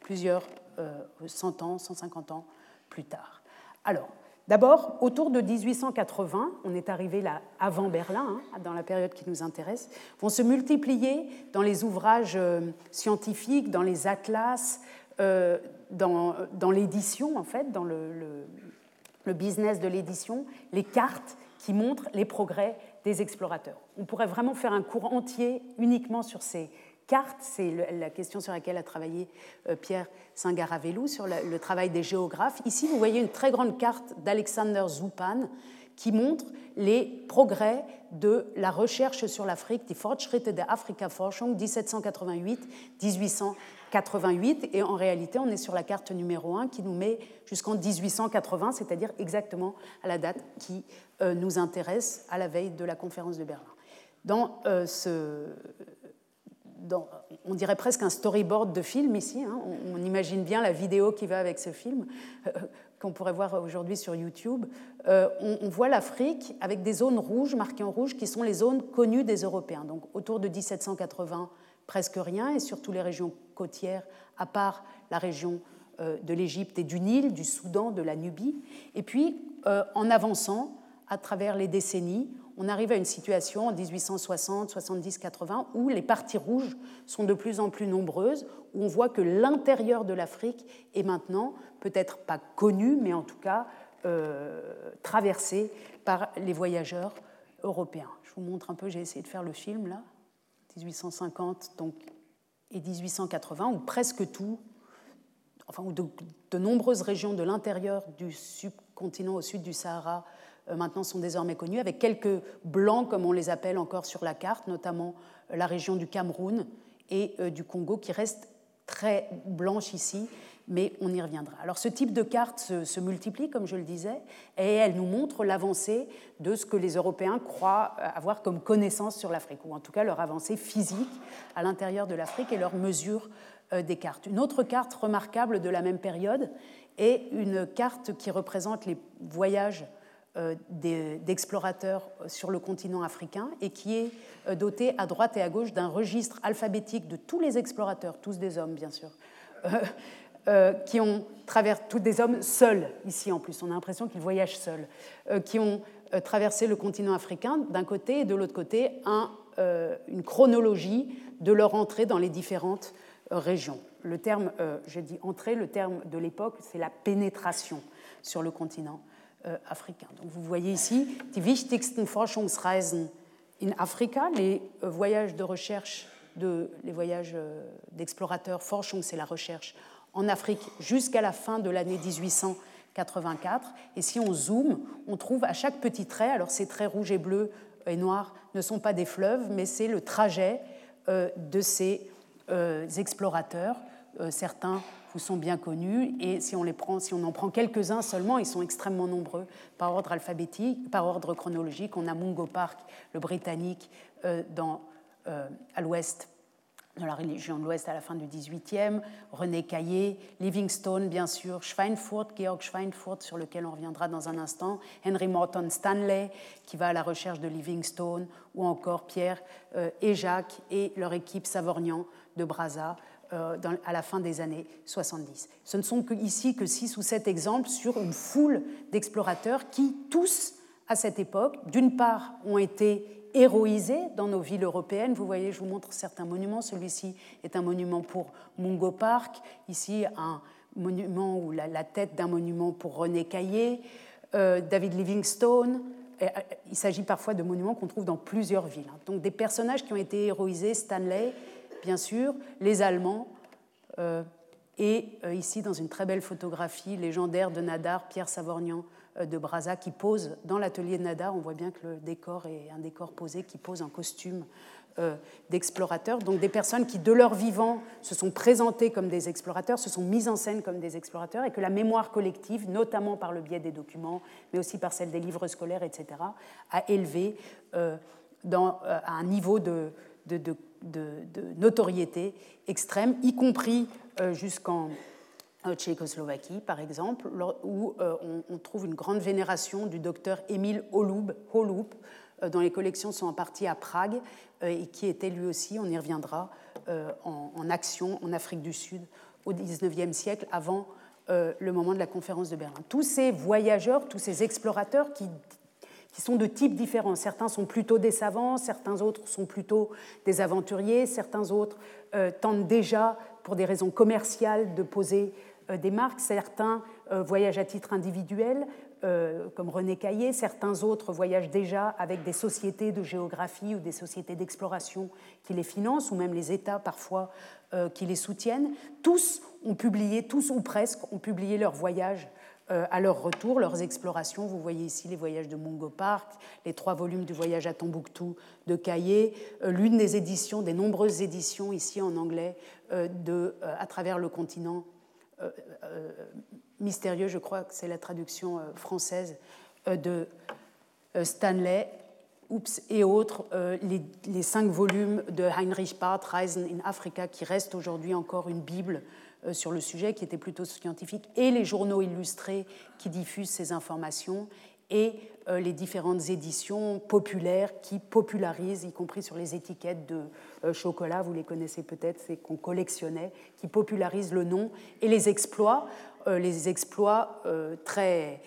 plusieurs euh, 100 ans, 150 ans plus tard. Alors, D'abord, autour de 1880, on est arrivé là avant Berlin, hein, dans la période qui nous intéresse, vont se multiplier dans les ouvrages euh, scientifiques, dans les atlas, euh, dans, l'édition, en fait, dans le, le business de l'édition, les cartes qui montrent les progrès des explorateurs. On pourrait vraiment faire un cours entier uniquement sur ces c'est la question sur laquelle a travaillé euh, Pierre Singaravelou, sur le travail des géographes. Ici, vous voyez une très grande carte d'Alexander Zupan qui montre les progrès de la recherche sur l'Afrique, die Fortschritte der Afrika-Forschung 1788-1888. Et en réalité, on est sur la carte numéro 1 qui nous met jusqu'en 1880, c'est-à-dire exactement à la date qui euh, nous intéresse à la veille de la conférence de Berlin. Dans euh, ce, on dirait presque un storyboard de film ici. Hein. On, imagine bien la vidéo qui va avec ce film, euh, qu'on pourrait voir aujourd'hui sur YouTube. Euh, on, voit l'Afrique avec des zones rouges, marquées en rouge, qui sont les zones connues des Européens. Donc autour de 1780, presque rien, et surtout les régions côtières, à part la région euh, de l'Égypte et du Nil, du Soudan, de la Nubie. Et puis, en avançant à travers les décennies, on arrive à une situation en 1860, 70, 80 où les parties rouges sont de plus en plus nombreuses, où on voit que l'intérieur de l'Afrique est maintenant peut-être pas connu, mais en tout cas euh, traversé par les voyageurs européens. Je vous montre un peu, j'ai essayé de faire le film là, 1850 donc, et 1880, où presque tout, enfin, où de, nombreuses régions de l'intérieur du subcontinent au sud du Sahara maintenant sont désormais connus, avec quelques blancs, comme on les appelle encore sur la carte, notamment euh, la région du Cameroun et euh, du Congo, qui reste très blanche ici, mais on y reviendra. Alors ce type de carte se, multiplie, comme je le disais, et elle nous montre l'avancée de ce que les Européens croient avoir comme connaissance sur l'Afrique, ou en tout cas leur avancée physique à l'intérieur de l'Afrique et leur mesure des cartes. Une autre carte remarquable de la même période est une carte qui représente les voyages euh, d'explorateurs sur le continent africain et qui est euh, doté à droite et à gauche d'un registre alphabétique de tous les explorateurs, tous des hommes bien sûr, euh, qui ont traversé, tous des hommes seuls ici en plus, on a l'impression qu'ils voyagent seuls, qui ont traversé le continent africain d'un côté et de l'autre côté un, une chronologie de leur entrée dans les différentes régions. Le terme, j'ai dit entrée, le terme de l'époque, c'est la pénétration sur le continent euh, africain. Donc vous voyez ici die wichtigsten Forschungsreisen in les euh, voyages de recherche, les voyages euh, d'explorateurs. Forschung, c'est la recherche en Afrique jusqu'à la fin de l'année 1884. Et si on zoome, on trouve à chaque petit trait, alors ces traits rouges et bleus et noirs ne sont pas des fleuves, mais c'est le trajet de ces explorateurs. Certains vous sont bien connus et si on, en prend quelques-uns seulement, ils sont extrêmement nombreux par ordre alphabétique, par ordre chronologique. On a Mungo Park, le britannique, euh, dans, euh, à l'ouest dans la religion de l'Ouest à la fin du XVIIIe, René Caillé, Livingstone, bien sûr, Schweinfurt, Georg Schweinfurt, sur lequel on reviendra dans un instant, Henry Morton Stanley, qui va à la recherche de Livingstone, ou encore Pierre euh, et Jacques et leur équipe Savorgnan de Brazza euh, à la fin des années 70. Ce ne sont ici que six ou sept exemples sur une foule d'explorateurs qui, tous, à cette époque, d'une part, ont été héroïsés dans nos villes européennes. Vous voyez, je vous montre certains monuments. Celui-ci est un monument pour Mungo Park. Ici, un monument ou la, tête d'un monument pour René Caillé, euh, David Livingstone. Euh, il s'agit parfois de monuments qu'on trouve dans plusieurs villes. Donc des personnages qui ont été héroïsés, Stanley, bien sûr, les Allemands, euh, et ici, dans une très belle photographie légendaire de Nadar, Pierre Savorgnan, euh, de Brazza qui pose dans l'atelier de Nadar. On voit bien que le décor est un décor posé qui pose un costume euh, d'explorateur. Donc des personnes qui, de leur vivant, se sont présentées comme des explorateurs, se sont mises en scène comme des explorateurs, et que la mémoire collective, notamment par le biais des documents, mais aussi par celle des livres scolaires, etc., a élevé euh, à un niveau de, de, notoriété extrême, y compris jusqu'en Tchécoslovaquie, par exemple, où euh, on, trouve une grande vénération du docteur Émile Holub, euh, dont les collections sont en partie à Prague, euh, et qui était lui aussi, on y reviendra, en, action en Afrique du Sud au XIXe siècle, avant le moment de la conférence de Berlin. Tous ces voyageurs, tous ces explorateurs qui, qui sont de types différents. Certains sont plutôt des savants, certains autres sont plutôt des aventuriers, certains autres tentent déjà, pour des raisons commerciales, de poser euh, des marques. Certains euh, voyagent à titre individuel, euh, comme René Caillé, certains autres voyagent déjà avec des sociétés de géographie ou des sociétés d'exploration qui les financent, ou même les États parfois qui les soutiennent. Tous ont publié, tous ou presque, ont publié leurs voyages à leur retour, leurs explorations. Vous voyez ici les voyages de Mungo Park, les trois volumes du voyage à Tombouctou de Caillé, l'une des éditions, des nombreuses éditions ici en anglais de À travers le continent euh, euh, mystérieux, je crois que c'est la traduction euh, française de Stanley, Oups, et autres, les, cinq volumes de Heinrich Barth, Reisen in Africa, qui restent aujourd'hui encore une Bible sur le sujet, qui était plutôt scientifique, et les journaux illustrés qui diffusent ces informations, et euh, les différentes éditions populaires qui popularisent, y compris sur les étiquettes de euh, chocolat, vous les connaissez peut-être, c'est qu'on collectionnait, qui popularisent le nom et les exploits, euh, les exploits très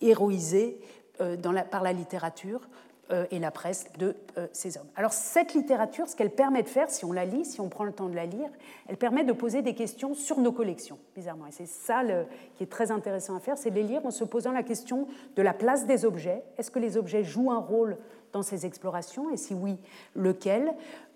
héroïsés par la littérature. euh, et la presse de euh, ces hommes. Alors cette littérature, ce qu'elle permet de faire, si on la lit, si on prend le temps de la lire, elle permet de poser des questions sur nos collections, bizarrement. Et c'est ça qui est très intéressant à faire, c'est de les lire en se posant la question de la place des objets. Est-ce que les objets jouent un rôle dans ces explorations? Et si oui, lequel? euh,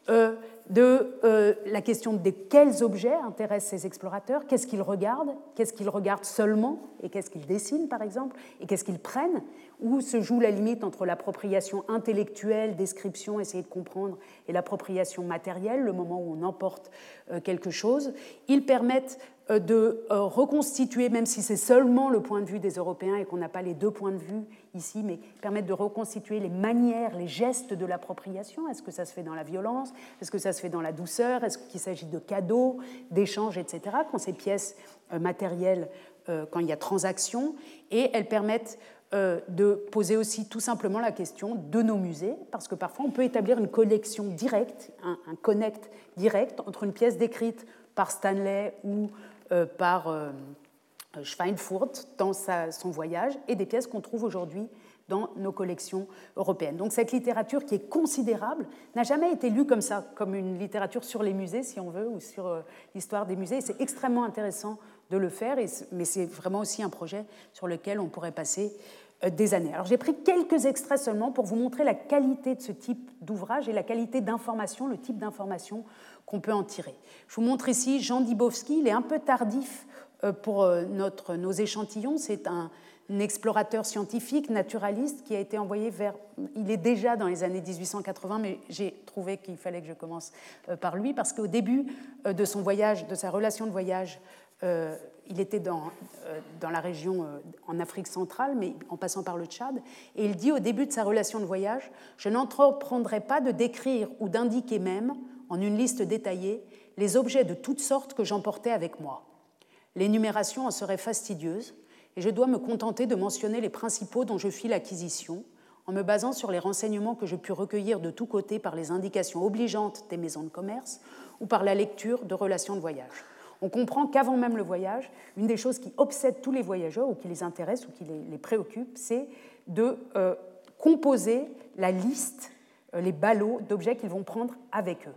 de euh, la question de quels objets intéressent ces explorateurs, qu'est-ce qu'ils regardent, qu'est-ce qu'ils regardent seulement, et qu'est-ce qu'ils dessinent par exemple, et qu'est-ce qu'ils prennent, où se joue la limite entre l'appropriation intellectuelle, description, essayer de comprendre, et l'appropriation matérielle, le moment où on emporte euh, quelque chose. Ils permettent euh, de euh, reconstituer, même si c'est seulement le point de vue des Européens et qu'on n'a pas les deux points de vue ici, mais permettent de reconstituer les manières, les gestes de l'appropriation. Est-ce que ça se fait dans la violence? Est-ce que ça se fait dans la douceur? Est-ce qu'il s'agit de cadeaux, d'échanges, etc. Quand ces pièces matérielles, quand il y a transaction, et elles permettent euh, de poser aussi tout simplement la question de nos musées, parce que parfois on peut établir une collection directe, un, connect direct entre une pièce décrite par Stanley ou euh, par euh, Schweinfurt dans son voyage et des pièces qu'on trouve aujourd'hui dans nos collections européennes. Donc cette littérature qui est considérable n'a jamais été lue comme ça, comme une littérature sur les musées, si on veut, ou sur l'histoire des musées. C'est extrêmement intéressant de le faire, mais c'est vraiment aussi un projet sur lequel on pourrait passer euh, des années. Alors j'ai pris quelques extraits seulement pour vous montrer la qualité de ce type d'ouvrage et la qualité d'information, le type d'information qu'on peut en tirer. Je vous montre ici Jean Dibowski, il est un peu tardif euh, pour euh, nos échantillons, c'est un, explorateur scientifique, naturaliste, qui a été envoyé vers... Il est déjà dans les années 1880, mais j'ai trouvé qu'il fallait que je commence par lui, parce qu'au début de son voyage, de sa relation de voyage euh, il était dans, euh, dans la région euh, en Afrique centrale, mais en passant par le Tchad, et il dit au début de sa relation de voyage, je n'entreprendrai pas de décrire ou d'indiquer même, en une liste détaillée, les objets de toutes sortes que j'emportais avec moi. L'énumération en serait fastidieuse, et je dois me contenter de mentionner les principaux dont je fis l'acquisition, en me basant sur les renseignements que je pus recueillir de tous côtés par les indications obligeantes des maisons de commerce ou par la lecture de relations de voyage. On comprend qu'avant même le voyage, une des choses qui obsède tous les voyageurs ou qui les intéresse ou qui les, préoccupe, c'est de euh, composer la liste, euh, les ballots d'objets qu'ils vont prendre avec eux.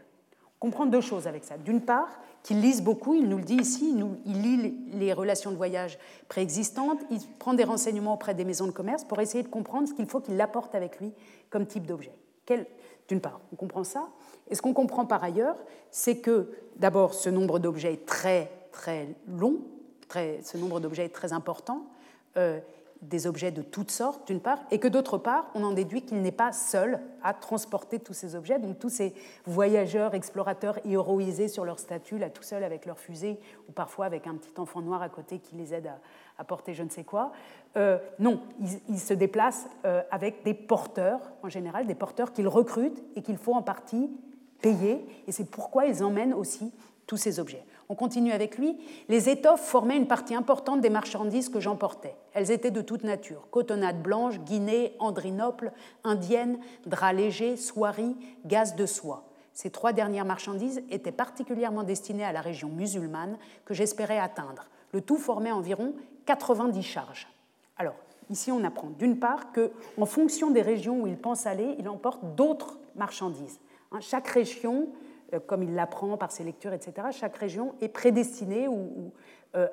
On comprend deux choses avec ça. D'une part, qu'ils lisent beaucoup, il nous le dit ici, il lit les relations de voyage préexistantes, il prend des renseignements auprès des maisons de commerce pour essayer de comprendre ce qu'il faut qu'il apporte avec lui comme type d'objet. D'une part, on comprend ça. Et ce qu'on comprend par ailleurs, c'est que d'abord, ce nombre d'objets est très, très long, très, ce nombre d'objets est très important. Euh, des objets de toutes sortes, d'une part, et que d'autre part, on en déduit qu'il n'est pas seul à transporter tous ces objets. Donc tous ces voyageurs, explorateurs héroïsés sur leur statue, là tout seuls avec leur fusée, ou parfois avec un petit enfant noir à côté qui les aide à, porter je ne sais quoi. Euh, non, ils, se déplacent euh, avec des porteurs, en général, des porteurs qu'ils recrutent et qu'il faut en partie payer, et c'est pourquoi ils emmènent aussi tous ces objets. On continue avec lui. Les étoffes formaient une partie importante des marchandises que j'emportais. Elles étaient de toute nature cotonnade blanche, guinée, andrinople, indienne, drap léger, soierie, gaz de soie. Ces trois dernières marchandises étaient particulièrement destinées à la région musulmane que j'espérais atteindre. Le tout formait environ 90 charges. Alors, ici, on apprend d'une part que, en fonction des régions où il pense aller, il emporte d'autres marchandises. Hein, chaque région comme il l'apprend par ses lectures, etc., chaque région est prédestinée ou, euh,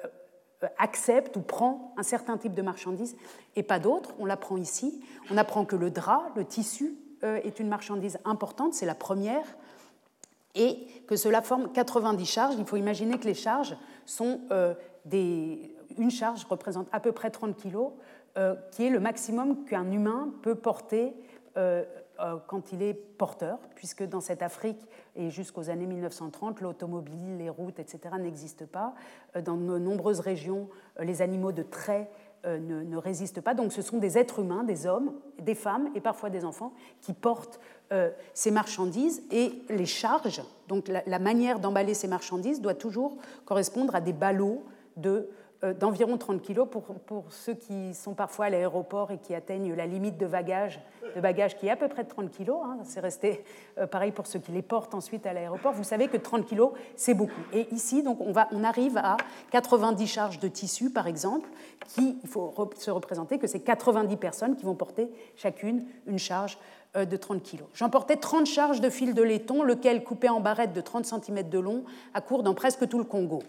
euh, accepte ou prend un certain type de marchandise et pas d'autres. On l'apprend ici. On apprend que le drap, le tissu, est une marchandise importante, c'est la première, et que cela forme 90 charges. Il faut imaginer que les charges sont des... Une charge représente à peu près 30 kilos, qui est le maximum qu'un humain peut porter euh, quand il est porteur, puisque dans cette Afrique et jusqu'aux années 1930, l'automobile, les routes, etc. n'existent pas. Euh, dans de nombreuses régions, euh, les animaux de trait ne, résistent pas. Donc ce sont des êtres humains, des hommes, des femmes et parfois des enfants qui portent ces marchandises et les charges. Donc la manière d'emballer ces marchandises doit toujours correspondre à des ballots de euh, d'environ 30 kg pour, pour, ceux qui sont parfois à l'aéroport et qui atteignent la limite de bagages, de qui est à peu près de 30 kg. C'est resté euh, pareil pour ceux qui les portent ensuite à l'aéroport. Vous savez que 30 kg, c'est beaucoup. Et ici, donc, on, va, on arrive à 90 charges de tissu, par exemple, qui, il faut se représenter que c'est 90 personnes qui vont porter chacune une charge euh, de 30 kg. J'emportais 30 charges de fil de laiton, lequel, coupé en barrettes de 30 cm de long, accourt dans presque tout le Congo.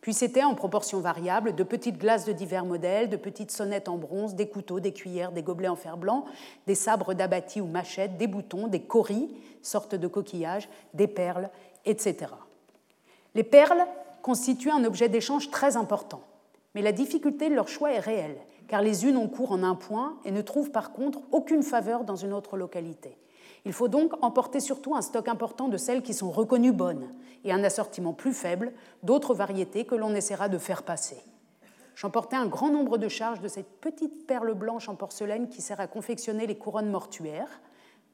Puis c'était en proportion variable de petites glaces de divers modèles, de petites sonnettes en bronze, des couteaux, des cuillères, des gobelets en fer blanc, des sabres d'abattis ou machettes, des boutons, des coris, sortes de coquillages, des perles, etc. Les perles constituent un objet d'échange très important, mais la difficulté de leur choix est réelle, car les unes ont cours en un point et ne trouvent par contre aucune faveur dans une autre localité. Il faut donc emporter surtout un stock important de celles qui sont reconnues bonnes et un assortiment plus faible d'autres variétés que l'on essaiera de faire passer. J'emportais un grand nombre de charges de cette petite perle blanche en porcelaine qui sert à confectionner les couronnes mortuaires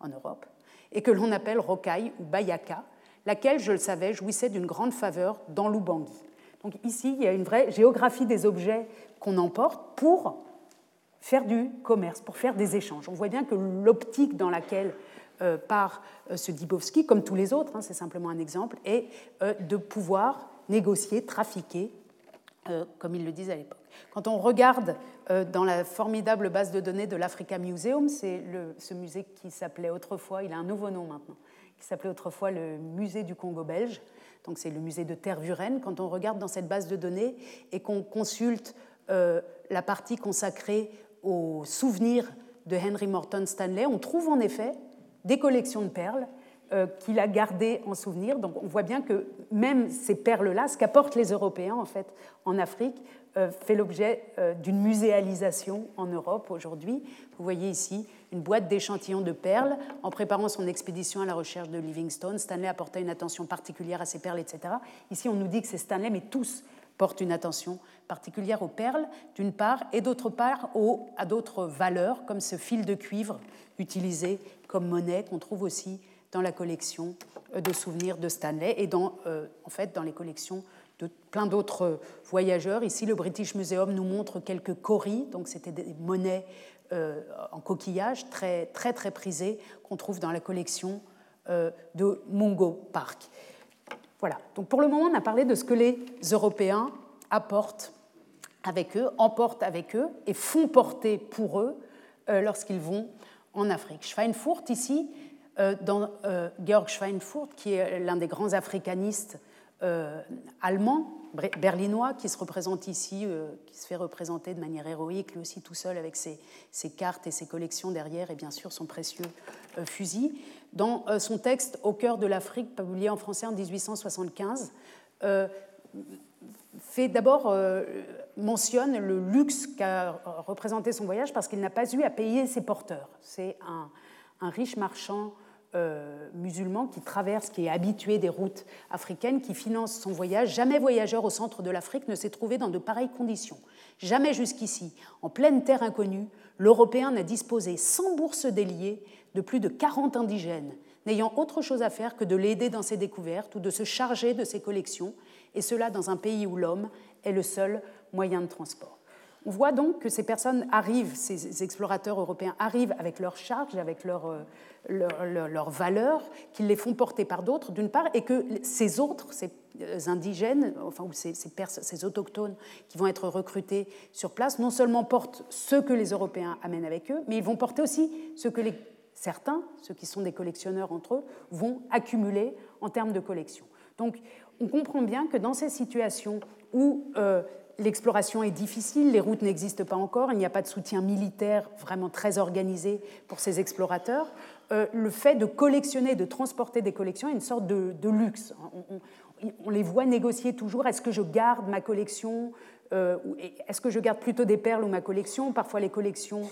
en Europe et que l'on appelle rocaille ou bayaka, laquelle, je le savais, jouissait d'une grande faveur dans l'Ubangi. Donc ici, il y a une vraie géographie des objets qu'on emporte pour faire du commerce, pour faire des échanges. On voit bien que l'optique dans laquelle par euh, ce Dibowski, comme tous les autres, hein, c'est simplement un exemple, est euh, de pouvoir négocier, trafiquer, comme ils le disent à l'époque. Quand on regarde dans la formidable base de données de l'Africa Museum, c'est ce musée qui s'appelait autrefois, il a un nouveau nom maintenant, qui s'appelait autrefois le musée du Congo belge, donc c'est le musée de Tervuren, quand on regarde dans cette base de données et qu'on consulte la partie consacrée aux souvenirs de Henry Morton Stanley, on trouve en effet des collections de perles euh, qu'il a gardées en souvenir. Donc on voit bien que même ces perles-là, ce qu'apportent les Européens en fait en Afrique, euh, fait l'objet euh, d'une muséalisation en Europe aujourd'hui. Vous voyez ici une boîte d'échantillons de perles. En préparant son expédition à la recherche de Livingstone, Stanley apportait une attention particulière à ces perles, etc. Ici, on nous dit que c'est Stanley, mais tous portent une attention particulière aux perles, d'une part, et d'autre part à d'autres valeurs, comme ce fil de cuivre utilisé comme monnaie qu'on trouve aussi dans la collection de souvenirs de Stanley et dans, en fait, dans les collections de plein d'autres voyageurs. Ici, le British Museum nous montre quelques coris, donc c'était des monnaies en coquillage très très très prisées qu'on trouve dans la collection de Mungo Park. Voilà, donc pour le moment, on a parlé de ce que les Européens apportent avec eux, emportent avec eux et font porter pour eux euh, lorsqu'ils vont en Afrique. Schweinfurt, ici, euh, dans euh, Georg Schweinfurt, qui est l'un des grands africanistes allemands, berlinois, qui se représente ici, qui se fait représenter de manière héroïque, lui aussi tout seul avec ses, ses, cartes et ses collections derrière, et bien sûr son précieux fusil. Dans son texte Au cœur de l'Afrique, publié en français en 1875, fait d'abord euh, mentionne le luxe qu'a représenté son voyage parce qu'il n'a pas eu à payer ses porteurs. C'est un, riche marchand euh, musulman qui traverse, qui est habitué des routes africaines, qui finance son voyage. Jamais voyageur au centre de l'Afrique ne s'est trouvé dans de pareilles conditions. Jamais jusqu'ici, en pleine terre inconnue, l'Européen n'a disposé sans bourse déliée de plus de 40 indigènes, n'ayant autre chose à faire que de l'aider dans ses découvertes ou de se charger de ses collections et cela dans un pays où l'homme est le seul moyen de transport. On voit donc que ces personnes arrivent, ces explorateurs européens arrivent avec leurs charges, avec leurs leur, leur, valeurs, qu'ils les font porter par d'autres, d'une part, et que ces autres, ces euh, indigènes, enfin, ou ces, ces, ces, autochtones qui vont être recrutés sur place, non seulement portent ce que les Européens amènent avec eux, mais ils vont porter aussi ce que les, certains, ceux qui sont des collectionneurs entre eux, vont accumuler en termes de collection. Donc on comprend bien que dans ces situations où euh, l'exploration est difficile, les routes n'existent pas encore, il n'y a pas de soutien militaire vraiment très organisé pour ces explorateurs, euh, le fait de collectionner, de transporter des collections est une sorte de, luxe. On, les voit négocier toujours, est-ce que je garde ma collection euh, est-ce que je garde plutôt des perles ou ma collection? Parfois, les collections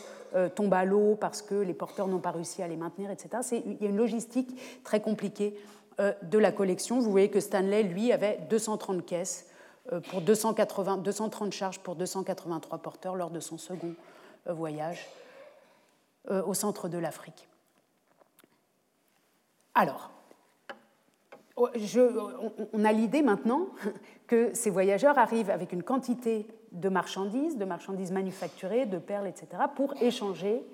tombent à l'eau parce que les porteurs n'ont pas réussi à les maintenir, etc. Il y a une logistique très compliquée de la collection. Vous voyez que Stanley, lui, avait 230 caisses euh, pour 280, 230 charges pour 283 porteurs lors de son second euh, voyage au centre de l'Afrique. Alors, oh, on a l'idée maintenant *laughs* que ces voyageurs arrivent avec une quantité de marchandises, de marchandises manufacturées, de perles, etc., pour échanger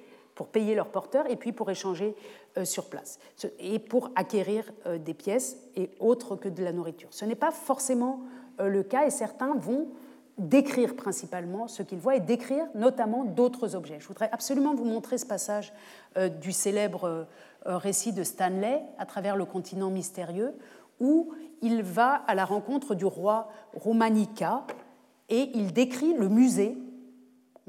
pour payer leurs porteurs et puis pour échanger euh, sur place et pour acquérir euh, des pièces et autres que de la nourriture. Ce n'est pas forcément euh, le cas et certains vont décrire principalement ce qu'ils voient et décrire notamment d'autres objets. Je voudrais absolument vous montrer ce passage du célèbre récit de Stanley à travers le continent mystérieux où il va à la rencontre du roi Romanica et il décrit le musée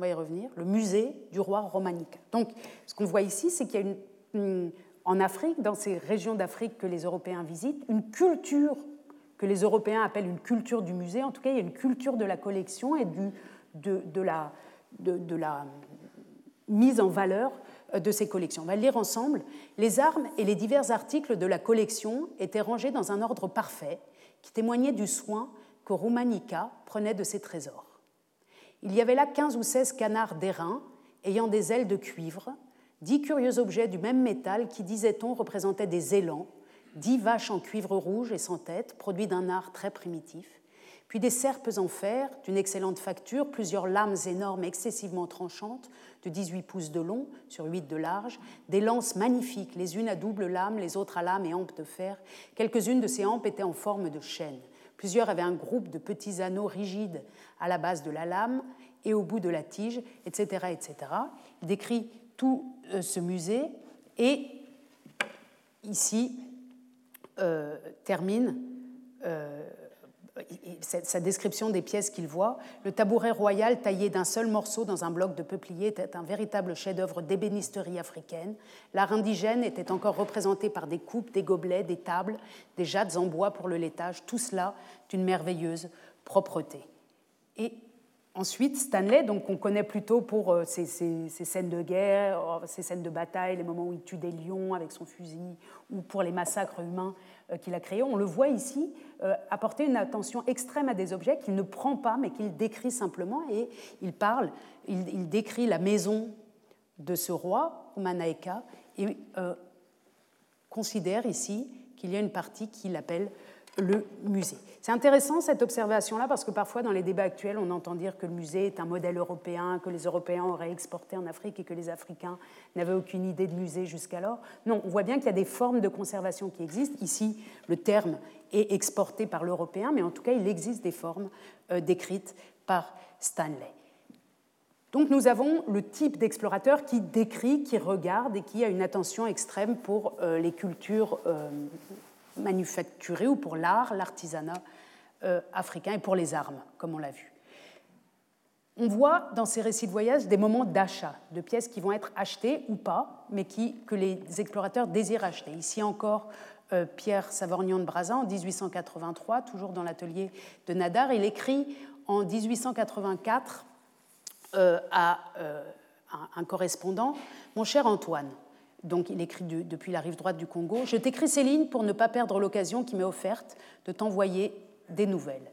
on va y revenir, le musée du roi Romanica. Donc, ce qu'on voit ici, c'est qu'il y a une, en Afrique, dans ces régions d'Afrique que les Européens visitent, une culture que les Européens appellent une culture du musée. En tout cas, il y a une culture de la collection et de, la, de, la mise en valeur de ces collections. On va lire ensemble. Les armes et les divers articles de la collection étaient rangés dans un ordre parfait qui témoignait du soin que Romanica prenait de ses trésors. Il y avait là 15 ou 16 canards d'airain ayant des ailes de cuivre, dix curieux objets du même métal qui, disait-on, représentaient des élans, dix vaches en cuivre rouge et sans tête, produits d'un art très primitif, puis des serpes en fer d'une excellente facture, plusieurs lames énormes excessivement tranchantes, de 18 pouces de long sur 8 de large, des lances magnifiques, les unes à double lame, les autres à lame et hampe de fer. Quelques-unes de ces hampes étaient en forme de chaîne. Plusieurs avaient un groupe de petits anneaux rigides à la base de la lame et au bout de la tige, etc. etc. Il décrit tout euh, ce musée et ici euh, termine euh, sa description des pièces qu'il voit. Le tabouret royal taillé d'un seul morceau dans un bloc de peuplier était un véritable chef-d'œuvre d'ébénisterie africaine. L'art indigène était encore représenté par des coupes, des gobelets, des tables, des jattes en bois pour le laitage, tout cela d'une merveilleuse propreté. Et Ensuite, Stanley, donc on connaît plutôt pour euh, ses, scènes de guerre, euh, ses scènes de bataille, les moments où il tue des lions avec son fusil, ou pour les massacres humains qu'il a créés. On le voit ici apporter une attention extrême à des objets qu'il ne prend pas, mais qu'il décrit simplement. Et il parle, il, décrit la maison de ce roi, Umanaeka, et considère ici qu'il y a une partie qu'il appelle le musée. C'est intéressant cette observation-là parce que parfois dans les débats actuels, on entend dire que le musée est un modèle européen, que les Européens auraient exporté en Afrique et que les Africains n'avaient aucune idée de musée jusqu'alors. Non, on voit bien qu'il y a des formes de conservation qui existent. Ici, le terme est exporté par l'Européen, mais en tout cas, il existe des formes euh, décrites par Stanley. Donc nous avons le type d'explorateur qui décrit, qui regarde et qui a une attention extrême pour euh, les cultures euh, manufacturées ou pour l'art, l'artisanat africain et pour les armes, comme on l'a vu. On voit dans ces récits de voyage des moments d'achat, de pièces qui vont être achetées ou pas, mais qui, que les explorateurs désirent acheter. Ici encore, euh, Pierre Savorgnan de Brazza en 1883, toujours dans l'atelier de Nadar. Il écrit en 1884 euh, à euh, un, correspondant Mon cher Antoine, donc il écrit depuis la rive droite du Congo, je t'écris ces lignes pour ne pas perdre l'occasion qui m'est offerte de t'envoyer des nouvelles.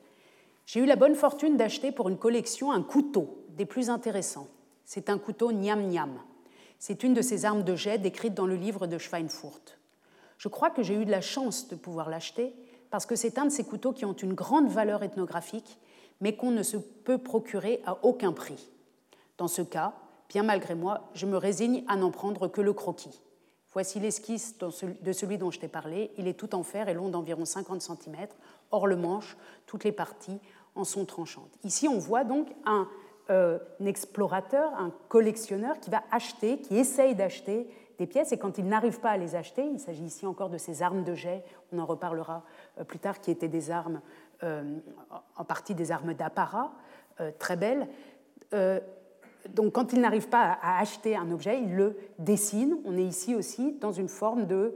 J'ai eu la bonne fortune d'acheter pour une collection un couteau des plus intéressants. C'est un couteau Niam Niam. C'est une de ces armes de jet décrites dans le livre de Schweinfurt. Je crois que j'ai eu de la chance de pouvoir l'acheter parce que c'est un de ces couteaux qui ont une grande valeur ethnographique, mais qu'on ne se peut procurer à aucun prix. Dans ce cas, bien malgré moi, je me résigne à n'en prendre que le croquis. Voici l'esquisse de celui dont je t'ai parlé. Il est tout en fer et long d'environ 50 cm. Hors le manche, toutes les parties en sont tranchantes. Ici, on voit donc un, euh, un explorateur, un collectionneur qui va acheter, qui essaye d'acheter des pièces et quand il n'arrive pas à les acheter, il s'agit ici encore de ces armes de jet, on en reparlera euh, plus tard, qui étaient des armes, euh, en partie des armes d'apparat, très belles. Donc quand il n'arrive pas à acheter un objet, il le dessine. On est ici aussi dans une forme de,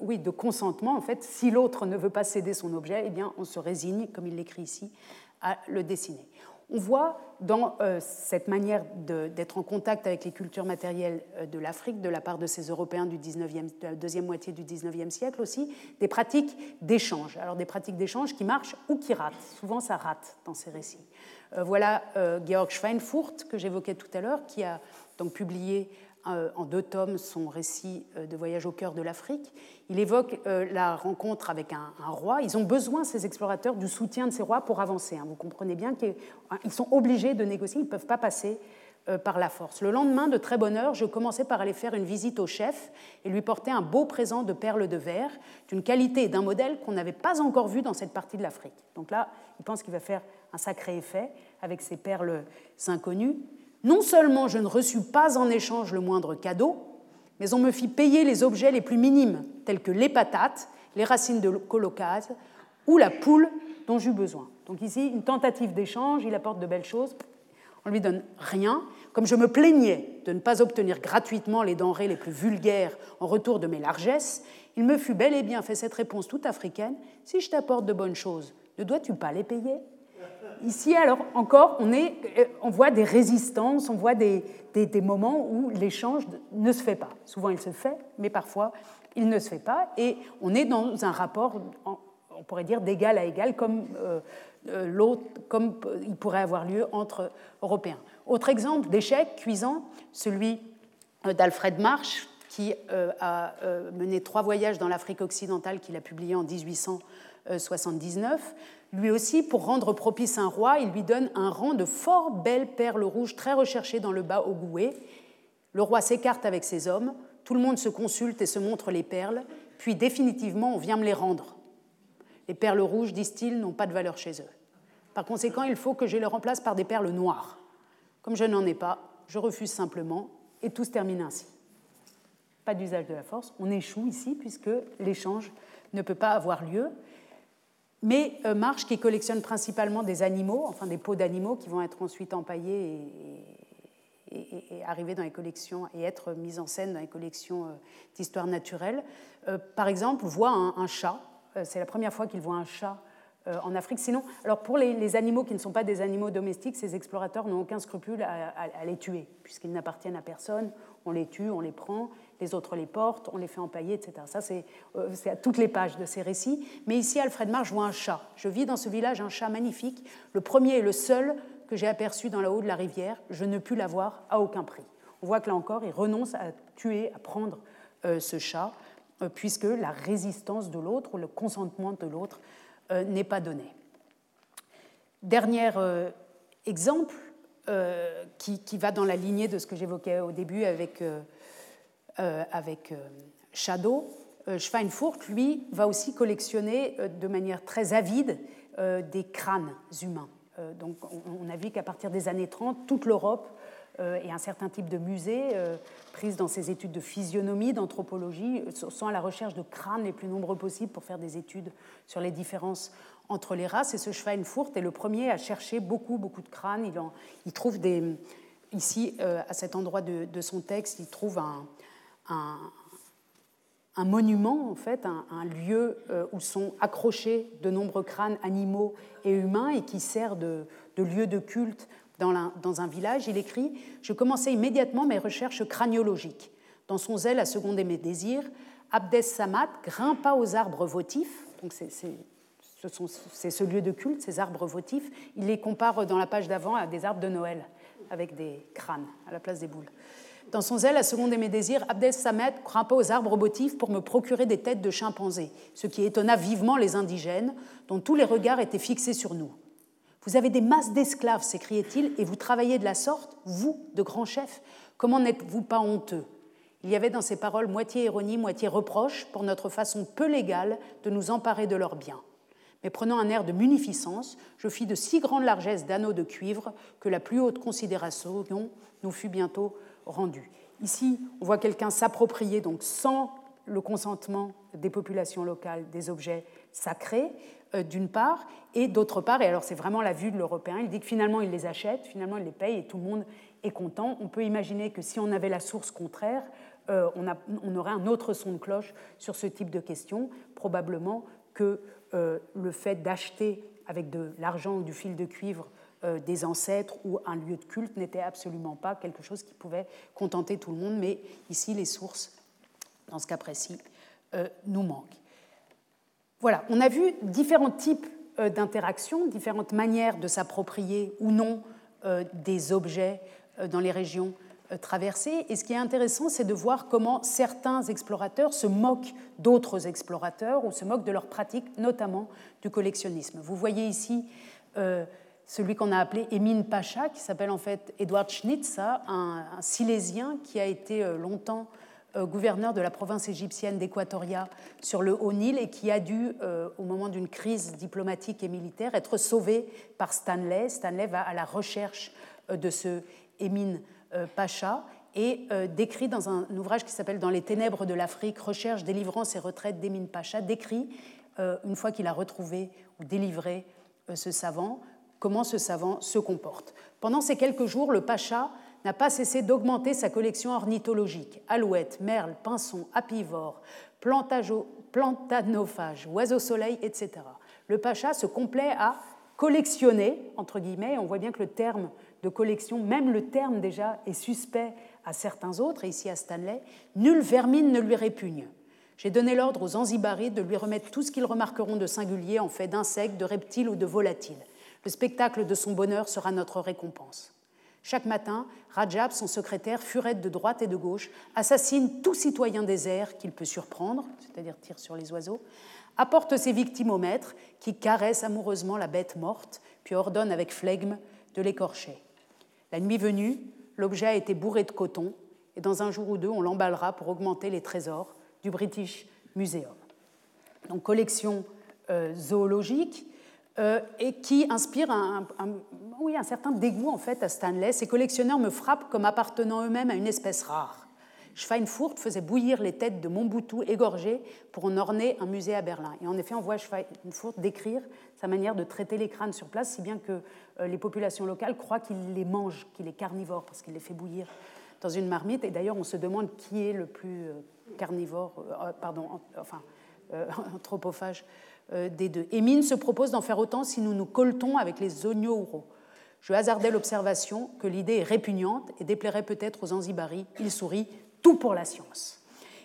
oui, de consentement. En fait, si l'autre ne veut pas céder son objet, eh bien, on se résigne, comme il l'écrit ici, à le dessiner. On voit dans euh, cette manière d'être en contact avec les cultures matérielles euh, de l'Afrique, de la part de ces Européens du 19e, de la deuxième moitié du 19e siècle aussi, des pratiques d'échange. Alors des pratiques d'échange qui marchent ou qui ratent. Souvent ça rate dans ces récits. Euh, voilà Georg Schweinfurt que j'évoquais tout à l'heure, qui a donc publié euh, en deux tomes son récit euh, de voyage au cœur de l'Afrique. Il évoque euh, la rencontre avec un, roi. Ils ont besoin, ces explorateurs, du soutien de ces rois pour avancer. Hein. Vous comprenez bien qu'ils sont obligés de négocier, ils ne peuvent pas passer par la force. Le lendemain, de très bonne heure, je commençais par aller faire une visite au chef et lui porter un beau présent de perles de verre, d'une qualité et d'un modèle qu'on n'avait pas encore vu dans cette partie de l'Afrique. Donc là, il pense qu'il va faire un sacré effet avec ces perles inconnues. Non seulement je ne reçus pas en échange le moindre cadeau, mais on me fit payer les objets les plus minimes, tels que les patates, les racines de colocase ou la poule dont j'eus besoin. Donc ici, une tentative d'échange, il apporte de belles choses, on lui donne rien. Comme je me plaignais de ne pas obtenir gratuitement les denrées les plus vulgaires en retour de mes largesses, il me fut bel et bien fait cette réponse toute africaine Si je t'apporte de bonnes choses, ne dois-tu pas les payer? Ici, alors, encore, euh, on voit des résistances, on voit des, des, moments où l'échange ne se fait pas. Souvent, il se fait, mais parfois, il ne se fait pas. Et on est dans un rapport, on pourrait dire, d'égal à égal, comme, euh, euh, l'autre, comme il pourrait avoir lieu entre Européens. Autre exemple d'échec cuisant, celui d'Alfred Marsh, qui a mené trois voyages dans l'Afrique occidentale qu'il a publié en 1879. Lui aussi, pour rendre propice un roi, il lui donne un rang de fort belles perles rouges très recherchées dans le bas gouet. Le roi s'écarte avec ses hommes, tout le monde se consulte et se montre les perles, puis définitivement on vient me les rendre. Les perles rouges, disent-ils, n'ont pas de valeur chez eux. Par conséquent, il faut que je les remplace par des perles noires. Comme je n'en ai pas, je refuse simplement, et tout se termine ainsi. Pas d'usage de la force, on échoue ici puisque l'échange ne peut pas avoir lieu. Mais euh, Marche, qui collectionne principalement des animaux, enfin des peaux d'animaux qui vont être ensuite empaillés et, arriver dans les collections et être mis en scène dans les collections euh, d'histoire naturelle, euh, par exemple, voit un, chat. C'est la première fois qu'il voit un chat en Afrique. Sinon, alors pour les, animaux qui ne sont pas des animaux domestiques, ces explorateurs n'ont aucun scrupule à les tuer, puisqu'ils n'appartiennent à personne. On les tue, on les prend, les autres les portent, on les fait empailler, etc. Ça, euh, c'est à toutes les pages de ces récits. Mais ici, Alfred Marsh voit un chat. Je vis dans ce village un chat magnifique, le premier et le seul que j'ai aperçu dans la haut de la rivière. Je ne pus l'avoir à aucun prix. On voit que là encore, il renonce à tuer, à prendre euh, ce chat. puisque la résistance de l'autre ou le consentement de l'autre n'est pas donné. Dernier exemple qui, va dans la lignée de ce que j'évoquais au début avec, avec Shadow, Schweinfurt, lui, va aussi collectionner de manière très avide des crânes humains. Donc on a vu qu'à partir des années 30, toute l'Europe euh, et un certain type de musées euh, prises dans ces études de physionomie, d'anthropologie, sont à la recherche de crânes les plus nombreux possibles pour faire des études sur les différences entre les races. Et ce Schweinfurt est le premier à chercher beaucoup, beaucoup de crânes. Il, trouve des, ici, euh, à cet endroit de, son texte, il trouve un, un, monument, en fait, un, lieu où sont accrochés de nombreux crânes animaux et humains et qui sert de, de lieu de culte dans, un village, il écrit Je commençais immédiatement mes recherches craniologiques. Dans son zèle à seconder mes désirs, Abdes Samad grimpa aux arbres votifs, donc c'est ce lieu de culte, ces arbres votifs. Il les compare dans la page d'avant à des arbres de Noël, avec des crânes à la place des boules. Dans son zèle à seconder mes désirs, Abdes Samad grimpa aux arbres votifs pour me procurer des têtes de chimpanzés, ce qui étonna vivement les indigènes, dont tous les regards étaient fixés sur nous. Vous avez des masses d'esclaves, s'écriait-il, et vous travaillez de la sorte, vous, de grand chef Comment n'êtes-vous pas honteux? Il y avait dans ces paroles moitié ironie, moitié reproche pour notre façon peu légale de nous emparer de leurs biens. Mais prenant un air de munificence, je fis de si grande largesse d'anneaux de cuivre que la plus haute considération nous fut bientôt rendue. Ici, on voit quelqu'un s'approprier, donc sans le consentement des populations locales, des objets sacrés, euh, d'une part, et d'autre part, et alors c'est vraiment la vue de l'Européen, il dit que finalement il les achète, finalement il les paye et tout le monde est content. On peut imaginer que si on avait la source contraire, euh, on, aurait un autre son de cloche sur ce type de questions, probablement que euh, le fait d'acheter avec de l'argent ou du fil de cuivre des ancêtres ou un lieu de culte n'était absolument pas quelque chose qui pouvait contenter tout le monde, mais ici les sources, dans ce cas précis, nous manquent. Voilà, on a vu différents types euh, d'interactions, différentes manières de s'approprier ou non euh, des objets euh, dans les régions traversées. Et ce qui est intéressant, c'est de voir comment certains explorateurs se moquent d'autres explorateurs ou se moquent de leurs pratiques, notamment du collectionnisme. Vous voyez ici celui qu'on a appelé Emin Pacha, qui s'appelle en fait Edward Schnitzer, un, un, Silésien qui a été longtemps euh, gouverneur de la province égyptienne d'Équatoria sur le Haut-Nil et qui a dû, euh, au moment d'une crise diplomatique et militaire, être sauvé par Stanley. Stanley va à la recherche euh, de ce Emin Pacha et décrit dans un ouvrage qui s'appelle Dans les ténèbres de l'Afrique, recherche, délivrance et retraite d'Emin Pacha, décrit, une fois qu'il a retrouvé ou délivré ce savant, comment ce savant se comporte. Pendant ces quelques jours, le Pacha n'a pas cessé d'augmenter sa collection ornithologique. Alouettes, merles, pinsons, apivores, plantanophages, oiseaux-soleil, etc. Le pacha se complaît à collectionner, entre guillemets, on voit bien que le terme de collection, même le terme déjà, est suspect à certains autres, et ici à Stanley, nulle vermine ne lui répugne. J'ai donné l'ordre aux Anzibaris de lui remettre tout ce qu'ils remarqueront de singulier en fait d'insectes, de reptiles ou de volatiles. Le spectacle de son bonheur sera notre récompense. Chaque matin, Rajab, son secrétaire, furette de droite et de gauche, assassine tout citoyen des airs qu'il peut surprendre, c'est-à-dire tire sur les oiseaux, apporte ses victimes au maître, qui caresse amoureusement la bête morte, puis ordonne avec flegme de l'écorcher. La nuit venue, l'objet a été bourré de coton, et dans un jour ou deux, on l'emballera pour augmenter les trésors du British Museum. Donc, collection euh, zoologique euh, et qui inspire un, oui, un certain dégoût en fait à Stanley. Ces collectionneurs me frappent comme appartenant eux-mêmes à une espèce rare. Schweinfurt faisait bouillir les têtes de Montboutou égorgées pour en orner un musée à Berlin. Et en effet, on voit Schweinfurt décrire sa manière de traiter les crânes sur place, si bien que euh, les populations locales croient qu'il les mange, qu'il est carnivore, parce qu'il les fait bouillir dans une marmite. Et d'ailleurs, on se demande qui est le plus euh, carnivore, pardon, enfin, *laughs* anthropophage des deux. Mine se propose d'en faire autant si nous nous colletons avec les Onyouro. Je hasardais l'observation que l'idée est répugnante et déplairait peut-être aux Anzibaris. Il sourit, tout pour la science.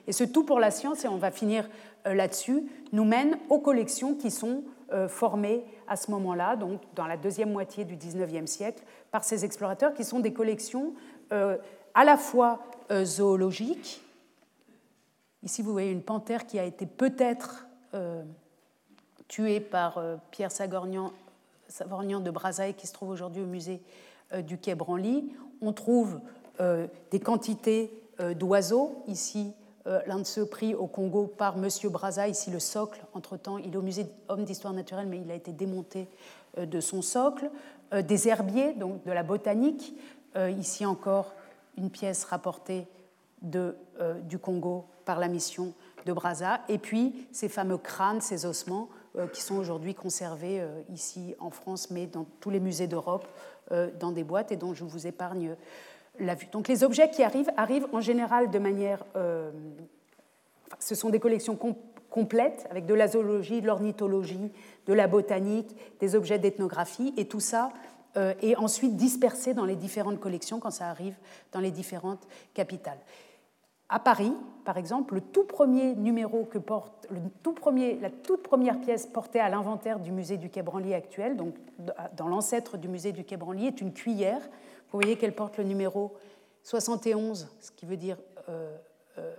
Et ce tout pour la science, et on va finir euh, là-dessus, nous mène aux collections qui sont euh, formées à ce moment-là, donc dans la deuxième moitié du XIXe siècle, par ces explorateurs, qui sont des collections à la fois zoologiques, Ici, vous voyez une panthère qui a été peut-être tuée par Pierre Sagornian, Savornian de Brazaï, qui se trouve aujourd'hui au musée du Quai Branly. On trouve des quantités d'oiseaux, ici l'un de ceux pris au Congo par M. Braza, ici le socle. Entre-temps, il est au musée Homme d'histoire naturelle, mais il a été démonté de son socle. Des herbiers, donc de la botanique. Ici encore, une pièce rapportée euh, du Congo par la mission de Brazza, et puis ces fameux crânes, ces ossements, euh, qui sont aujourd'hui conservés euh, ici en France, mais dans tous les musées d'Europe, dans des boîtes, et dont je vous épargne la vue. Donc les objets qui arrivent arrivent en général de manière... Ce sont des collections complètes, avec de la zoologie, de l'ornithologie, de la botanique, des objets d'ethnographie, et tout ça euh, et ensuite dispersés dans les différentes collections quand ça arrive dans les différentes capitales. À Paris, par exemple, le tout premier numéro que porte, le tout premier, la toute première pièce portée à l'inventaire du musée du Quai Branly actuel, donc dans l'ancêtre du musée du Quai Branly, est une cuillère. Vous voyez qu'elle porte le numéro 71, ce qui veut dire euh, euh,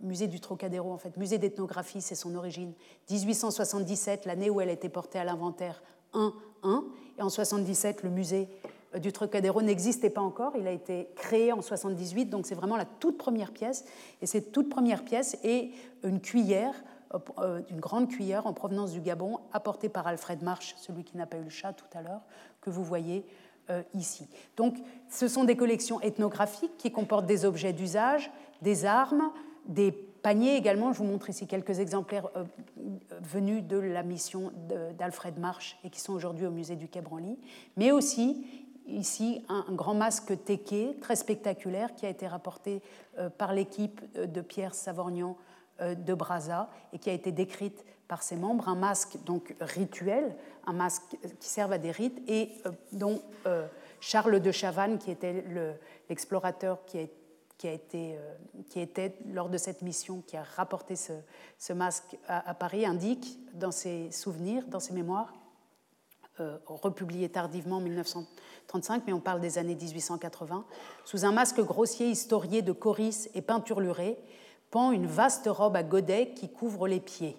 musée du Trocadéro, en fait, musée d'ethnographie, c'est son origine. 1877, l'année où elle a été portée à l'inventaire, 1, 1. Et en 77, le musée du Trocadéro n'existait pas encore. Il a été créé en 78, donc c'est vraiment la toute première pièce. Et cette toute première pièce est une cuillère, euh, euh, une grande cuillère en provenance du Gabon, apportée par Alfred March, celui qui n'a pas eu le chat tout à l'heure, que vous voyez ici. Donc, ce sont des collections ethnographiques qui comportent des objets d'usage, des armes, des paniers également. Je vous montre ici quelques exemplaires euh, venus de la mission d'Alfred Marsh et qui sont aujourd'hui au musée du Quai Branly, mais aussi ici un, grand masque tequé très spectaculaire qui a été rapporté euh, par l'équipe euh, de Pierre Savornian de Brazza et qui a été décrite par ses membres, un masque donc rituel, un masque qui sert à des rites et dont Charles de Chavannes, qui était l'explorateur qui euh, qui était lors de cette mission, qui a rapporté ce, masque à, Paris, indique dans ses souvenirs, dans ses mémoires, euh, republiés tardivement en 1935, mais on parle des années 1880, sous un masque grossier historié de coris et peinturluré, pend une vaste robe à godets qui couvre les pieds.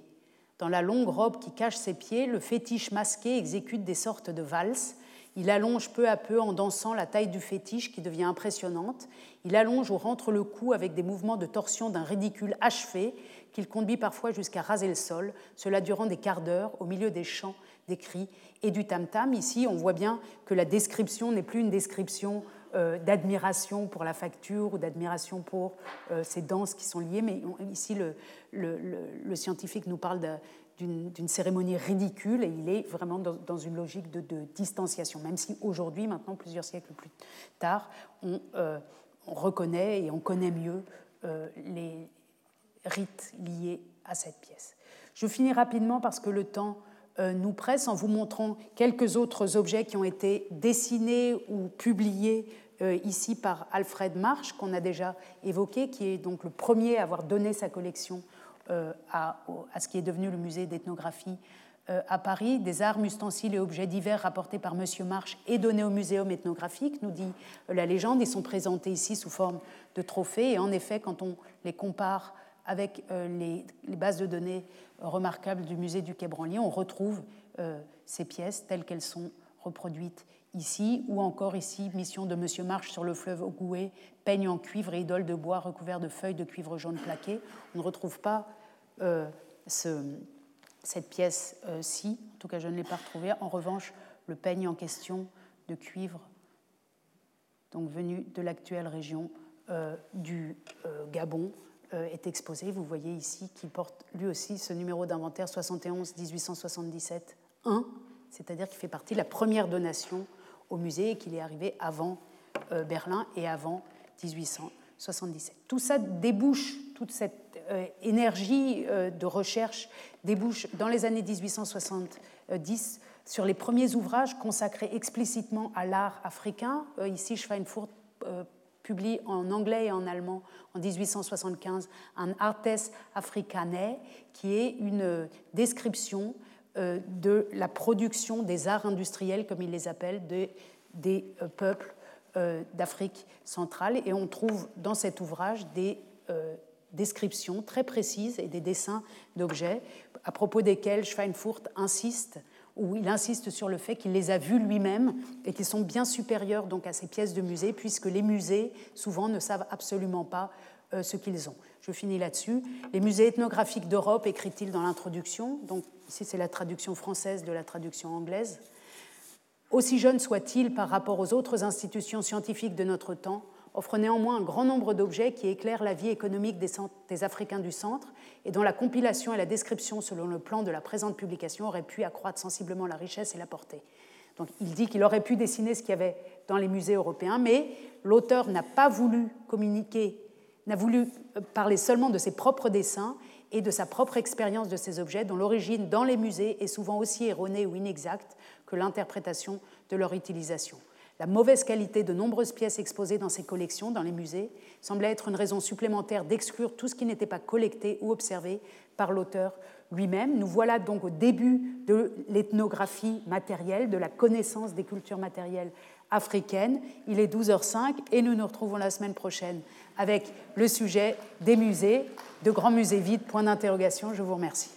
Dans la longue robe qui cache ses pieds, le fétiche masqué exécute des sortes de valses, il allonge peu à peu en dansant la taille du fétiche qui devient impressionnante. Il allonge ou rentre le cou avec des mouvements de torsion d'un ridicule achevé qu'il conduit parfois jusqu'à raser le sol, cela durant des quarts d'heure au milieu des chants, des cris et du tam-tam. Ici, on voit bien que la description n'est plus une description euh, d'admiration pour la facture ou d'admiration pour euh, ces danses qui sont liées, mais ici le, scientifique nous parle d'une cérémonie ridicule et il est vraiment dans, une logique de, distanciation, même si aujourd'hui, maintenant, plusieurs siècles plus tard, on, euh, reconnaît et on connaît mieux les rites liés à cette pièce. Je finis rapidement parce que le temps nous presse en vous montrant quelques autres objets qui ont été dessinés ou publiés ici par Alfred Marsh, qu'on a déjà évoqué, qui est donc le premier à avoir donné sa collection euh, à, ce qui est devenu le musée d'ethnographie euh, à Paris, des armes, ustensiles et objets divers rapportés par M. March et donnés au muséum ethnographique, nous dit la légende. Ils sont présentés ici sous forme de trophées. Et en effet, quand on les compare avec euh, les, bases de données remarquables du musée du Quai Branly, on retrouve ces pièces telles qu'elles sont reproduites ici, ou encore ici, mission de M. Marche sur le fleuve Ogoué, peigne en cuivre et idole de bois recouvert de feuilles de cuivre jaune plaqué. On ne retrouve pas euh, cette pièce-ci, en tout cas je ne l'ai pas retrouvée. En revanche, le peigne en question de cuivre, donc venu de l'actuelle région euh, du euh, Gabon, est exposé. Vous voyez ici qu'il porte lui aussi ce numéro d'inventaire 71 1877 1, c'est-à-dire qu'il fait partie de la première donation au musée et qu'il est arrivé avant Berlin et avant 1877. Tout ça débouche, toute cette euh, énergie euh, de recherche débouche dans les années 1870 sur les premiers ouvrages consacrés explicitement à l'art africain. Euh, ici, Schweinfurt publie en anglais et en allemand en 1875 un Artes Africanae, qui est une description de la production des arts industriels, comme il les appelle, des peuples euh, d'Afrique centrale. Et on trouve dans cet ouvrage des, euh, descriptions très précises et des dessins d'objets à propos desquels Schweinfurt insiste où il insiste sur le fait qu'il les a vus lui-même et qu'ils sont bien supérieurs donc à ces pièces de musée, puisque les musées, souvent, ne savent absolument pas euh, ce qu'ils ont. Je finis là-dessus. Les musées ethnographiques d'Europe, écrit-il dans l'introduction, donc ici c'est la traduction française de la traduction anglaise, aussi jeunes soient-ils par rapport aux autres institutions scientifiques de notre temps, offrent néanmoins un grand nombre d'objets qui éclairent la vie économique des, des, Africains du centre et dont la compilation et la description selon le plan de la présente publication auraient pu accroître sensiblement la richesse et la portée. Donc il dit qu'il aurait pu dessiner ce qu'il y avait dans les musées européens, mais l'auteur n'a pas voulu communiquer, n'a voulu euh, parler seulement de ses propres dessins et de sa propre expérience de ces objets, dont l'origine dans les musées est souvent aussi erronée ou inexacte que l'interprétation de leur utilisation. La mauvaise qualité de nombreuses pièces exposées dans ces collections, dans les musées, semblait être une raison supplémentaire d'exclure tout ce qui n'était pas collecté ou observé par l'auteur lui-même. Nous voilà donc au début de l'ethnographie matérielle, de la connaissance des cultures matérielles africaines. Il est 12h05 et nous nous retrouvons la semaine prochaine avec le sujet des musées, de grands musées vides, point d'interrogation. Je vous remercie.